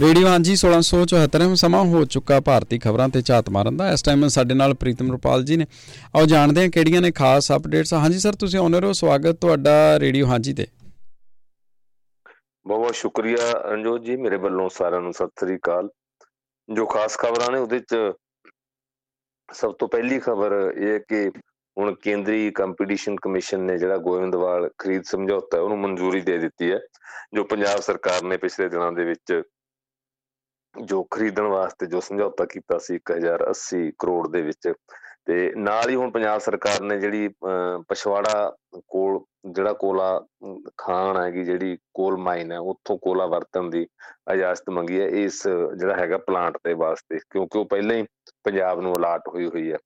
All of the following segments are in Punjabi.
ਰੇਡੀਓ ਹਾਂਜੀ 1674 ਸਮਾਂ ਹੋ ਚੁੱਕਾ ਭਾਰਤੀ ਖਬਰਾਂ ਤੇ ਝਾਤ ਮਾਰਨ ਦਾ। ਇਸ ਟਾਈਮ ਸਾਡੇ ਨਾਲ ਪ੍ਰੀਤਮ ਰੁਪਾਲ ਜੀ ਨੇ। ਆਓ ਜਾਣਦੇ ਹਾਂ ਕਿਹੜੀਆਂ ਨੇ ਖਾਸ ਅਪਡੇਟਸ ਹਾਂਜੀ ਸਰ, ਤੁਸੀਂ ਆਨਰ ਹੋ ਸਵਾਗਤ ਤੁਹਾਡਾ ਰੇਡੀਓ ਹਾਂਜੀ ਤੇ। ਬਹੁਤ ਬਹੁਤ ਸ਼ੁਕਰੀਆ ਰਣਜੋਤ ਜੀ, ਮੇਰੇ ਵੱਲੋਂ ਸਾਰਿਆਂ ਨੂੰ ਸਤਿ ਸ੍ਰੀ ਅਕਾਲ। ਜੋ ਖਾਸ ਖਬਰਾਂ ਨੇ ਉਹਦੇ ਚ ਸਭ ਤੋਂ ਪਹਿਲੀ ਖਬਰ ਇਹ ਹੈ ਕਿ ਹੁਣ ਕੇਂਦਰੀ ਕੰਪੀਟੀਸ਼ਨ ਕਮਿਸ਼ਨ ਨੇ ਜਿਹੜਾ ਗੋਇੰਦਵਾਲ ਖਰੀਦ ਸਮਝੌਤਾ ਉਹਨੂੰ ਮਨਜ਼ੂਰੀ ਦੇ ਦਿੱਤੀ ਹੈ, ਜੋ ਪੰਜਾਬ ਸਰਕਾਰ ਨੇ ਪਿਛਲੇ ਦਿਨਾਂ ਦੇ ਵਿੱਚ ਜੋ ਖਰੀਦਣ ਵਾਸਤੇ ਜੋ ਸਮਝੌਤਾ ਕੀਤਾ ਸੀ 1080 ਕਰੋੜ ਦੇ ਵਿੱਚ ਤੇ ਨਾਲ ਹੀ ਹੁਣ ਪੰਜਾਬ ਸਰਕਾਰ ਨੇ ਜਿਹੜੀ ਪਛਵਾੜਾ ਕੋਲ, ਜਿਹੜਾ ਕੋਲਾ ਖਾਨ ਹੈਗੀ ਜਿਹੜੀ ਕੋਲ ਮਾਈਨ ਹੈ, ਉੱਥੋਂ ਕੋਲਾ ਵਰਤਣ ਦੀ ਇਜਾਜ਼ਤ ਮੰਗੀ ਹੈ ਇਸ ਜਿਹੜਾ ਹੈਗਾ ਪਲਾਂਟ ਦੇ ਵਾਸਤੇ, ਕਿਉਂਕਿ ਉਹ ਪਹਿਲਾਂ ਹੀ ਪੰਜਾਬ ਨੂੰ ਅਲਾਟ ਹੋਈ ਹੋਈ ਹੈ।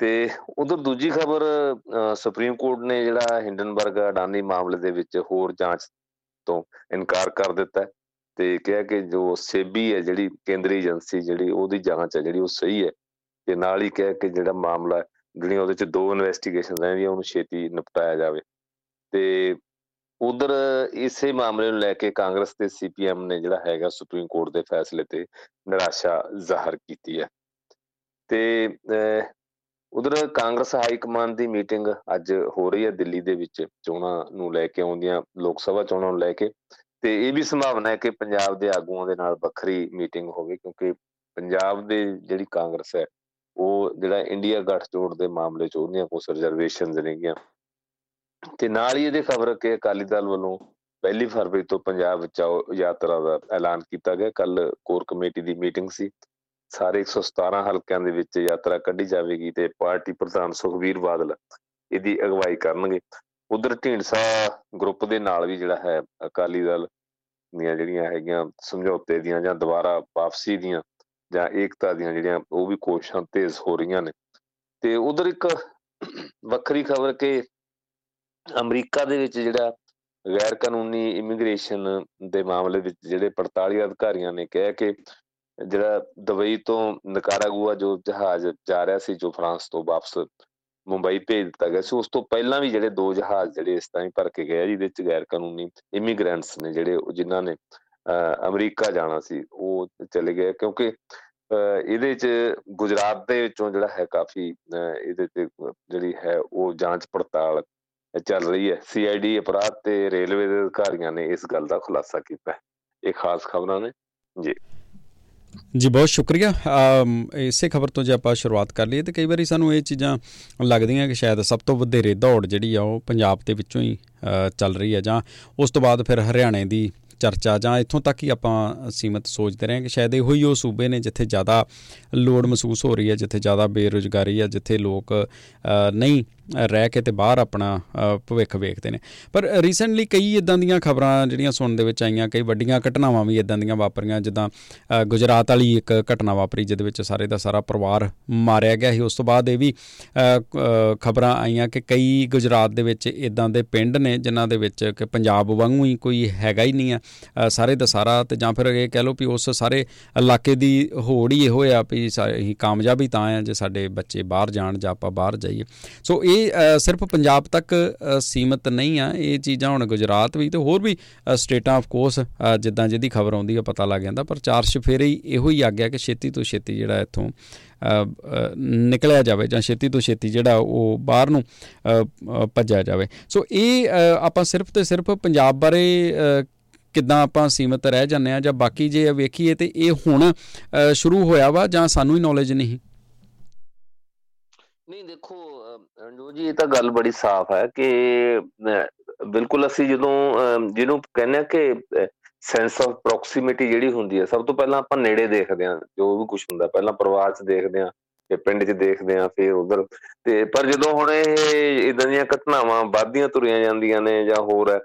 ਤੇ ਉਧਰ ਦੂਜੀ ਖਬਰ ਸੁਪਰੀਮ ਕੋਰਟ ਨੇ ਜਿਹੜਾ ਹਿੰਡਨਬਰਗ ਅਡਾਨੀ ਮਾਮਲੇ ਦੇ ਵਿੱਚ ਹੋਰ ਜਾਂਚ ਤੋਂ ਇਨਕਾਰ ਕਰ ਦਿੱਤਾ ਤੇ ਕਿਹਾ ਕਿ ਜੋ ਸੇਬੀ ਹੈ ਜਿਹੜੀ ਕੇਂਦਰੀ ਏਜੰਸੀ ਜਿਹੜੀ ਉਹਦੀ ਜਾਂਚ ਹੈ, ਜਿਹੜੀ ਉਹ ਸਹੀ ਹੈ ਤੇ ਨਾਲ ਹੀ ਕਿਹਾ ਕਿ ਜਿਹੜਾ ਮਾਮਲਾ ਜਿਹੜੀਆਂ ਉਹਦੇ ਚ ਦੋ ਇਨਵੈਸਟੀਗੇਸ਼ਨ ਰਹਿੰਦੀਆਂ ਉਹਨੂੰ ਛੇਤੀ ਨਿਪਟਾਇਆ ਜਾਵੇ। ਤੇ ਉਧਰ ਇਸੇ ਮਾਮਲੇ ਨੂੰ ਲੈ ਕੇ ਕਾਂਗਰਸ ਤੇ ਸੀਪੀਐਮ ਨੇ ਜਿਹੜਾ ਹੈਗਾ ਸੁਪਰੀਮ ਕੋਰਟ ਦੇ ਫੈਸਲੇ ਤੇ ਨਿਰਾਸ਼ਾ ਜ਼ਾਹਰ ਕੀਤੀ ਹੈ। ਤੇ ਉਧਰ ਕਾਂਗਰਸ ਹਾਈ ਕਮਾਂਡ ਦੀ ਮੀਟਿੰਗ ਅੱਜ ਹੋ ਰਹੀ ਹੈ ਦਿੱਲੀ ਦੇ ਵਿੱਚ ਚੋਣਾਂ ਨੂੰ ਲੈ ਕੇ ਆਉਂਦੀਆਂ, ਲੋਕ ਸਭਾ ਚੋਣਾਂ ਨੂੰ ਲੈ ਕੇ। ਤੇ ਇਹ ਵੀ ਸੰਭਾਵਨਾ ਹੈ ਕਿ ਪੰਜਾਬ ਦੇ ਆਗੂਆਂ ਦੇ ਨਾਲ ਵੱਖਰੀ ਮੀਟਿੰਗ ਹੋਵੇ, ਕਿਉਂਕਿ ਪੰਜਾਬ ਦੇ ਜਿਹੜੀ ਕਾਂਗਰਸ ਹੈ, ਉਹ ਜਿਹੜਾ ਇੰਡੀਆ ਗੱਠਜੋੜ ਦੇ ਮਾਮਲੇ 'ਚ ਉਹਦੀਆਂ ਕੁਝ ਰਿਜ਼ਰਵੇਸ਼ਨਸ ਨੇਗੀਆਂ। ਤੇ ਨਾਲ ਹੀ ਇਹਦੇ ਖਬਰ ਕਿ ਅਕਾਲੀ ਦਲ ਵੱਲੋਂ ਪਹਿਲੀ ਫਰਵਰੀ ਤੋਂ ਪੰਜਾਬ ਵਿੱਚ ਯਾਤਰਾ ਦਾ ਐਲਾਨ ਕੀਤਾ ਗਿਆ। ਕੱਲ ਕੋਰ ਕਮੇਟੀ ਦੀ ਮੀਟਿੰਗ ਸੀ। ਸਾਰੇ 117 ਹਲਕਿਆਂ ਦੇ ਵਿੱਚ ਯਾਤਰਾ ਕੱਢੀ ਜਾਵੇਗੀ ਤੇ ਪਾਰਟੀ ਪ੍ਰਧਾਨ ਸੁਖਵੀਰ ਬਾਦਲ ਇਹਦੀ ਅਗਵਾਈ ਕਰਨਗੇ। ਉਧਰ ਢੀਂਡਸਾ ਗਰੁੱਪ ਦੇ ਨਾਲ ਵੀ ਜਿਹੜਾ ਹੈ ਅਕਾਲੀ ਦਲ ਦੀਆਂ ਜਿਹੜੀਆਂ ਹੈਗੀਆਂ ਸਮਝੌਤੇ ਦੀਆਂ ਜਾਂ ਦੁਬਾਰਾ ਵਾਪਸੀ ਦੀਆਂ ਜਾਂ ਏਕਤਾ ਦੀਆਂ ਜਿਹੜੀਆਂ ਉਹ ਵੀ ਕੋਸ਼ਿਸ਼ਾਂ ਤੇਜ਼ ਹੋ ਰਹੀਆਂ ਨੇ। ਤੇ ਉਧਰ ਇੱਕ ਵੱਖਰੀ ਖਬਰ ਕਿ ਅਮਰੀਕਾ ਦੇ ਵਿੱਚ ਜਿਹੜਾ ਗੈਰ ਕਾਨੂੰਨੀ ਇਮੀਗ੍ਰੇਸ਼ਨ ਦੇ ਮਾਮਲੇ ਵਿੱਚ ਜਿਹੜੇ 48 ਅਧਿਕਾਰੀਆਂ ਨੇ ਕਿਹਾ ਕਿ ਜਿਹੜਾ ਦੁਬਈ ਤੋਂ ਨਕਾਰਾਗੁਆ ਜੋ ਜਹਾਜ਼ ਜਾ ਰਿਹਾ ਸੀ ਜੋ ਫਰਾਂਸ ਤੋਂ ਵਾਪਸ ਮੁੰਬਈ ਭੇਜ ਦਿੱਤਾ ਗਿਆ ਸੀ। ਉਸ ਤੋਂ ਪਹਿਲਾਂ ਵੀ ਜਿਹੜੇ ਦੋ ਜਹਾਜ਼ ਜਿਹੜੇ ਇਸ ਤਰ੍ਹਾਂ ਹੀ ਭਰ ਕੇ ਗਏ ਜਿਹਦੇ ਵਿੱਚ ਗੈਰ ਕਾਨੂੰਨੀ ਇਮੀਗ੍ਰੈਂਟਸ ਨੇ ਜਿਹੜੇ ਜਿਨ੍ਹਾਂ ਨੇ ਅਮਰੀਕਾ ਜਾਣਾ ਸੀ, ਉਹ ਚਲੇ ਗਏ। ਕਿਉਂਕਿ ਇਹਦੇ ਚ ਗੁਜਰਾਤ ਦੇ ਵਿੱਚੋਂ ਜਿਹੜਾ ਹੈ ਕਾਫੀ ਇਹਦੇ ਤੇ ਜਿਹੜੀ ਹੈ ਉਹ ਜਾਂਚ ਪੜਤਾਲ ਚੱਲ ਰਹੀ ਹੈ। ਸੀਆਈਡੀ ਅਪਰਾਧ ਤੇ ਰੇਲਵੇ ਦੇ ਅਧਿਕਾਰੀਆਂ ਨੇ ਇਸ ਗੱਲ ਦਾ ਖੁਲਾਸਾ ਕੀਤਾ ਇਹ ਖਾਸ ਖਬਰਾਂ ਨੇ। ਜੀ। ਜੀ, ਬਹੁਤ ਸ਼ੁਕਰੀਆ। ਇਸੇ ਖਬਰ ਤੋਂ ਜੇ ਆਪਾਂ ਸ਼ੁਰੂਆਤ ਕਰ ਲਈਏ ਤੇ ਕਈ ਵਾਰੀ ਸਾਨੂੰ ਇਹ ਚੀਜ਼ਾਂ ਲੱਗਦੀਆਂ ਕਿ ਸ਼ਾਇਦ ਸਭ ਤੋਂ ਵਧੇਰੇ ਦੌੜ ਜਿਹੜੀ ਆ ਉਹ ਪੰਜਾਬ ਦੇ ਵਿੱਚੋਂ ਹੀ ਚੱਲ ਰਹੀ ਹੈ ਜਾਂ ਉਸ ਤੋਂ ਬਾਅਦ ਫਿਰ ਹਰਿਆਣੇ ਦੀ ਚਰਚਾ ਜਾਂ ਇੱਥੋਂ ਤੱਕ ਹੀ ਆਪਾਂ ਸੀਮਤ ਸੋਚਦੇ ਰਹੇ ਕਿ ਸ਼ਾਇਦ ਇਹੋ ਹੀ ਉਹ ਸੂਬੇ ਨੇ ਜਿੱਥੇ ਜ਼ਿਆਦਾ ਲੋੜ ਮਹਿਸੂਸ ਹੋ ਰਹੀ ਹੈ ਜਿੱਥੇ ਜ਼ਿਆਦਾ ਬੇਰੋਜ਼ਗਾਰੀ ਹੈ ਜਿੱਥੇ ਲੋਕ ਨਹੀਂ ਰਹਿ ਕੇ ਤੇ ਬਾਹਰ ਆਪਣਾ ਭਵਿੱਖ ਵੇਖਦੇ ਨੇ। ਪਰ ਰੀਸੈਂਟਲੀ ਕਈ ਇਦਾਂ ਦੀਆਂ ਖਬਰਾਂ ਜਿਹੜੀਆਂ ਸੁਣਨ ਦੇ ਵਿੱਚ ਆਈਆਂ, ਕਈ ਵੱਡੀਆਂ ਘਟਨਾਵਾਂ ਵੀ ਇਦਾਂ ਦੀਆਂ ਵਾਪਰੀਆਂ, ਜਿੱਦਾਂ ਗੁਜਰਾਤ ਵਾਲੀ ਇੱਕ ਘਟਨਾ ਵਾਪਰੀ, ਜਿਹਦੇ ਵਿੱਚ ਸਾਰੇ ਦਾ ਸਾਰਾ ਪਰਿਵਾਰ ਮਾਰਿਆ ਗਿਆ ਸੀ। ਉਸ ਤੋਂ ਬਾਅਦ ਇਹ ਵੀ ਖਬਰਾਂ ਆਈਆਂ ਕਿ ਕਈ ਗੁਜਰਾਤ ਦੇ ਵਿੱਚ ਇਦਾਂ ਦੇ ਪਿੰਡ ਨੇ, ਜਿਨ੍ਹਾਂ ਦੇ ਵਿੱਚ ਕਿ ਪੰਜਾਬ ਵਾਂਗੂ ਹੀ ਕੋਈ ਹੈਗਾ ਹੀ ਨਹੀਂ ਆ ਸਾਰੇ ਦਾ ਸਾਰਾ ਤੇ ਜਾਂ ਫਿਰ ਇਹ ਕਹਿ ਲਓ ਵੀ ਉਸ ਸਾਰੇ ਇਲਾਕੇ ਦੀ ਹੋੜ ਹੀ ਇਹੋ ਆ ਵੀ ਅਸੀਂ ਕਾਮਯਾਬੀ ਤਾਂ ਆ, ਜੇ ਸਾਡੇ ਬੱਚੇ ਬਾਹਰ ਜਾਣ ਜਾਂ ਆਪਾਂ ਬਾਹਰ ਜਾਈਏ। ਸੋ ਇਹ ਇਹ ਸਿਰਫ ਪੰਜਾਬ ਤੱਕ ਸੀਮਤ ਨਹੀਂ ਆ। ਇਹ ਚੀਜ਼ਾਂ ਹੁਣ ਗੁਜਰਾਤ ਵੀ ਤੇ ਹੋਰ ਵੀ ਸਟੇਟਾਂ ਆਫ ਕੋਰਸ ਜਿੱਦਾਂ ਜਿਹਦੀ ਖਬਰ ਆਉਂਦੀ ਆ ਪਤਾ ਲੱਗ ਜਾਂਦਾ। ਪਰ ਚਾਰ ਸ਼ਫੇਰੇ ਹੀ ਇਹੋ ਹੀ ਆ ਗਿਆ ਕਿ ਛੇਤੀ ਤੋਂ ਛੇਤੀ ਜਿਹੜਾ ਇੱਥੋਂ ਨਿਕਲਿਆ ਜਾਵੇ ਜਾਂ ਛੇਤੀ ਤੋਂ ਛੇਤੀ ਜਿਹੜਾ ਉਹ ਬਾਹਰ ਨੂੰ ਭੱਜਿਆ ਜਾਵੇ। ਸੋ ਇਹ ਆਪਾਂ ਸਿਰਫ ਤੇ ਸਿਰਫ ਪੰਜਾਬ ਬਾਰੇ ਕਿੱਦਾਂ ਆਪਾਂ ਸੀਮਤ ਰਹਿ ਜਾਂਦੇ ਆ ਜਾਂ ਬਾਕੀ ਜੇ ਵੇਖੀਏ ਤੇ ਇਹ ਹੁਣ ਸ਼ੁਰੂ ਹੋਇਆ ਵਾ ਜਾਂ ਸਾਨੂੰ ਹੀ ਨੌਲੇਜ ਨਹੀਂ? ਨਹੀਂ, ਦੇਖੋ ਰਣਜੋਤ ਜੀ, ਇਹ ਤਾਂ ਗੱਲ ਬੜੀ ਸਾਫ਼ ਹੈ ਕਿ ਬਿਲਕੁਲ ਅਸੀਂ ਜਦੋਂ ਜਿਹਨੂੰ ਕਹਿੰਦੇ ਆ ਕਿ ਸੈਂਸ ਆਫ ਪ੍ਰੋਕਸੀਮਿਟੀ ਜਿਹੜੀ ਹੁੰਦੀ ਹੈ, ਸਭ ਤੋਂ ਪਹਿਲਾਂ ਆਪਾਂ ਨੇੜੇ ਦੇਖਦੇ ਆ ਜੋ ਵੀ ਕੁਝ ਹੁੰਦਾ, ਪਹਿਲਾਂ ਪਰਿਵਾਰ 'ਚ ਦੇਖਦੇ ਆ ਤੇ ਪਿੰਡ 'ਚ ਦੇਖਦੇ ਆ ਫਿਰ ਉਧਰ, ਤੇ ਪਰ ਜਦੋਂ ਹੁਣ ਇਹ ਇਦਾਂ ਦੀਆਂ ਘਟਨਾਵਾਂ ਵੱਧਦੀਆਂ ਤੁਰੀਆਂ ਜਾਂਦੀਆਂ ਨੇ ਜਾਂ ਹੋਰ ਹੈ,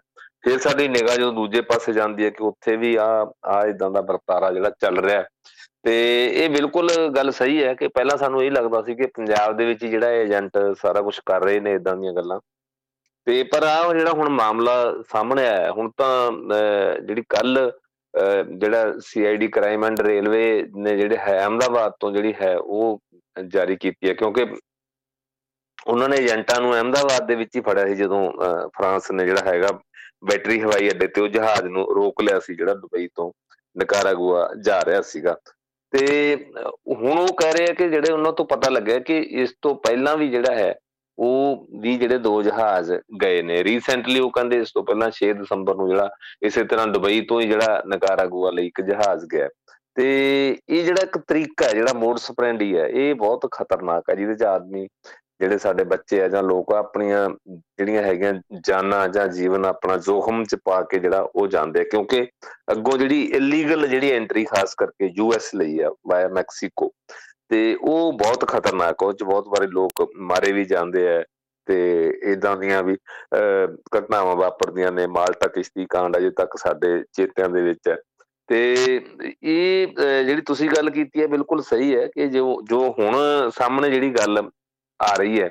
ਫਿਰ ਸਾਡੀ ਨਿਗਾਹ ਜਦੋਂ ਦੂਜੇ ਪਾਸੇ ਜਾਂਦੀ ਹੈ ਕਿ ਉੱਥੇ ਵੀ ਆ ਆ ਇਦਾਂ ਦਾ ਵਰਤਾਰਾ ਜਿਹੜਾ ਚੱਲ ਰਿਹਾ ਤੇ ਇਹ ਬਿਲਕੁਲ ਗੱਲ ਸਹੀ ਹੈ ਕਿ ਪਹਿਲਾਂ ਸਾਨੂੰ ਇਹ ਲੱਗਦਾ ਸੀ ਕਿ ਪੰਜਾਬ ਦੇ ਵਿੱਚ ਜਿਹੜਾ ਏਜੰਟ ਸਾਰਾ ਕੁਝ ਕਰ ਰਹੇ ਨੇ ਇਦਾਂ ਦੀਆਂ ਗੱਲਾਂ। ਤੇ ਪਰ ਆ ਜਿਹੜਾ ਹੁਣ ਮਾਮਲਾ ਸਾਹਮਣੇ ਆਇਆ, ਹੁਣ ਤਾਂ ਜਿਹੜੀ ਕੱਲ ਜਿਹੜਾ ਸੀਆਈਡੀ ਕ੍ਰਾਈਮ ਐਂਡ ਰੇਲਵੇ ਨੇ ਜਿਹੜੇ ਹੈ, ਅਹਮਦਾਬਾਦ ਤੋਂ ਜਿਹੜੀ ਹੈ, ਉਹ ਜਾਰੀ ਕੀਤੀ ਹੈ। ਕਿਉਂਕਿ ਉਹਨਾਂ ਨੇ ਏਜੰਟਾਂ ਨੂੰ ਅਹਮਦਾਬਾਦ ਦੇ ਵਿੱਚ ਹੀ ਫੜਿਆ ਸੀ ਜਦੋਂ ਫਰਾਂਸ ਨੇ ਜਿਹੜਾ ਹੈਗਾ ਬੈਟਰੀ ਹਵਾਈ ਅੱਡੇ ਤੇ ਉਹ ਜਹਾਜ਼ ਨੂੰ ਰੋਕ ਲਿਆ ਸੀ, ਜਿਹੜਾ ਦੁਬਈ ਤੋਂ ਨਕਾਰਾਗੁਆ ਜਾ ਰਿਹਾ ਸੀਗਾ। ਤੇ ਹੁਣ ਉਹ ਕਹਿ ਰਹੇ ਆ ਕਿ ਜਿਹੜੇ ਉਹਨਾਂ ਤੋਂ ਪਤਾ ਲੱਗਿਆ ਕਿ ਇਸ ਤੋਂ ਪਹਿਲਾਂ ਵੀ ਜਿਹੜਾ ਹੈ, ਉਹ ਵੀ ਜਿਹੜੇ ਦੋ ਜਹਾਜ਼ ਗਏ ਨੇ। ਰੀਸੈਂਟਲੀ ਉਹ ਕਹਿੰਦੇ ਇਸ ਤੋਂ ਪਹਿਲਾਂ 6 ਦਸੰਬਰ ਨੂੰ ਜਿਹੜਾ ਇਸੇ ਤਰ੍ਹਾਂ ਦੁਬਈ ਤੋਂ ਹੀ ਜਿਹੜਾ ਨਕਾਰਾਗੁਆ ਲਈ ਇੱਕ ਜਹਾਜ਼ ਗਿਆ। ਤੇ ਇਹ ਜਿਹੜਾ ਇੱਕ ਤਰੀਕਾ ਹੈ, ਜਿਹੜਾ ਮੋਡ ਸਪਰੈਂਡੀ ਹੈ, ਇਹ ਬਹੁਤ ਖਤਰਨਾਕ ਹੈ ਜਿਹਦੇ ਚ ਆਦਮੀ ਜਿਹੜੇ ਸਾਡੇ ਬੱਚੇ ਆ ਜਾਂ ਲੋਕ ਆਪਣੀਆਂ ਜਿਹੜੀਆਂ ਹੈਗੀਆਂ ਜਾਨਾਂ ਜਾਂ ਜੀਵਨ ਆਪਣਾ ਜ਼ੋਖਮ ਚ ਪਾ ਕੇ ਜਿਹੜਾ ਉਹ ਜਾਂਦੇ ਕਿਉਂਕਿ ਅੱਗੋਂ ਜਿਹੜੀ ਇਲੀਗਲ ਜਿਹੜੀ ਐਂਟਰੀ ਖਾਸ ਕਰਕੇ ਯੂਐਸ ਲਈ ਆ ਵਾਇਆ ਮੈਕਸੀਕੋ ਤੇ ਉਹ ਬਹੁਤ ਖਤਰਨਾਕ ਉਹ ਚ ਬਹੁਤ ਵਾਰੇ ਲੋਕ ਮਾਰੇ ਵੀ ਜਾਂਦੇ ਆ ਤੇ ਇਦਾਂ ਦੀਆਂ ਵੀ ਘਟਨਾਵਾਂ ਵਾਪਰਦੀਆਂ ਨੇ, ਮਾਲਟਾ ਕਿਸ਼ਤੀ ਕਾਂਡ ਅਜੇ ਤੱਕ ਸਾਡੇ ਚੇਤਿਆਂ ਦੇ ਵਿੱਚ ਹੈ ਤੇ ਇਹ ਜਿਹੜੀ ਤੁਸੀਂ ਗੱਲ ਕੀਤੀ ਹੈ ਬਿਲਕੁਲ ਸਹੀ ਹੈ ਕਿ ਜੋ ਜੋ ਹੁਣ ਸਾਹਮਣੇ ਜਿਹੜੀ ਗੱਲ ਆ ਰਹੀ ਹੈ।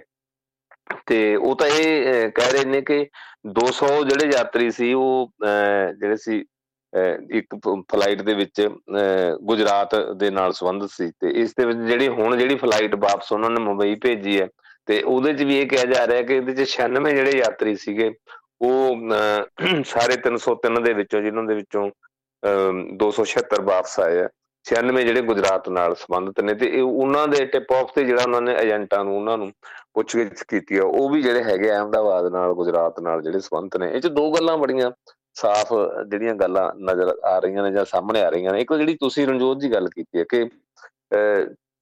ਤੇ ਉਹ ਤਾਂ ਇਹ ਕਹਿ ਰਹੇ ਨੇ ਕਿ 200 ਜਿਹੜੇ ਯਾਤਰੀ ਸੀ, ਉਹ ਜਿਹੜੇ ਸੀ ਇੱਕ ਫਲਾਈਟ ਦੇ ਵਿੱਚ ਗੁਜਰਾਤ ਦੇ ਨਾਲ ਸੰਬੰਧਿਤ ਸੀ। ਤੇ ਇਸ ਦੇ ਵਿੱਚ ਜਿਹੜੀ ਹੁਣ ਜਿਹੜੀ ਫਲਾਈਟ ਵਾਪਸ ਉਹਨਾਂ ਨੇ ਮੁੰਬਈ ਭੇਜੀ ਹੈ, ਤੇ ਉਹਦੇ 'ਚ ਵੀ ਇਹ ਕਿਹਾ ਜਾ ਰਿਹਾ ਕਿ ਇਹਦੇ 'ਚ 96 ਜਿਹੜੇ ਯਾਤਰੀ ਸੀਗੇ, ਉਹ ਸਾਰੇ 303 ਦੇ ਵਿੱਚੋਂ, ਜਿਨ੍ਹਾਂ ਦੇ ਵਿੱਚੋਂ 276 ਵਾਪਸ ਆਏ ਆ। 96 ਜਿਹੜੇ ਗੁਜਰਾਤ ਨਾਲ ਸੰਬੰਧਿਤ ਨੇ ਤੇ ਇਹ ਉਹਨਾਂ ਦੇ ਟਿਪ ਆਫ ਤੇ ਜਿਹੜਾ ਉਹਨਾਂ ਨੇ ਏਜੰਟਾਂ ਨੂੰ, ਉਹਨਾਂ ਨੂੰ ਪੁੱਛਗਿੱਛ ਕੀਤੀ ਆ, ਉਹ ਵੀ ਜਿਹੜੇ ਹੈਗੇ ਅਹਿਮਦਾਬਾਦ ਨਾਲ, ਗੁਜਰਾਤ ਨਾਲ ਜਿਹੜੇ ਸੰਬੰਧਿਤ ਨੇ, ਇਹ ਚ ਦੋ ਗੱਲਾਂ ਬੜੀਆਂ ਸਾਫ਼ ਜਿਹੜੀਆਂ ਗੱਲਾਂ ਨਜ਼ਰ ਆ ਰਹੀਆਂ ਨੇ ਜਾਂ ਸਾਹਮਣੇ ਆ ਰਹੀਆਂ ਨੇ। ਇੱਕ ਜਿਹੜੀ ਤੁਸੀਂ ਰਣਜੋਤ ਦੀ ਗੱਲ ਕੀਤੀ ਹੈ ਕਿ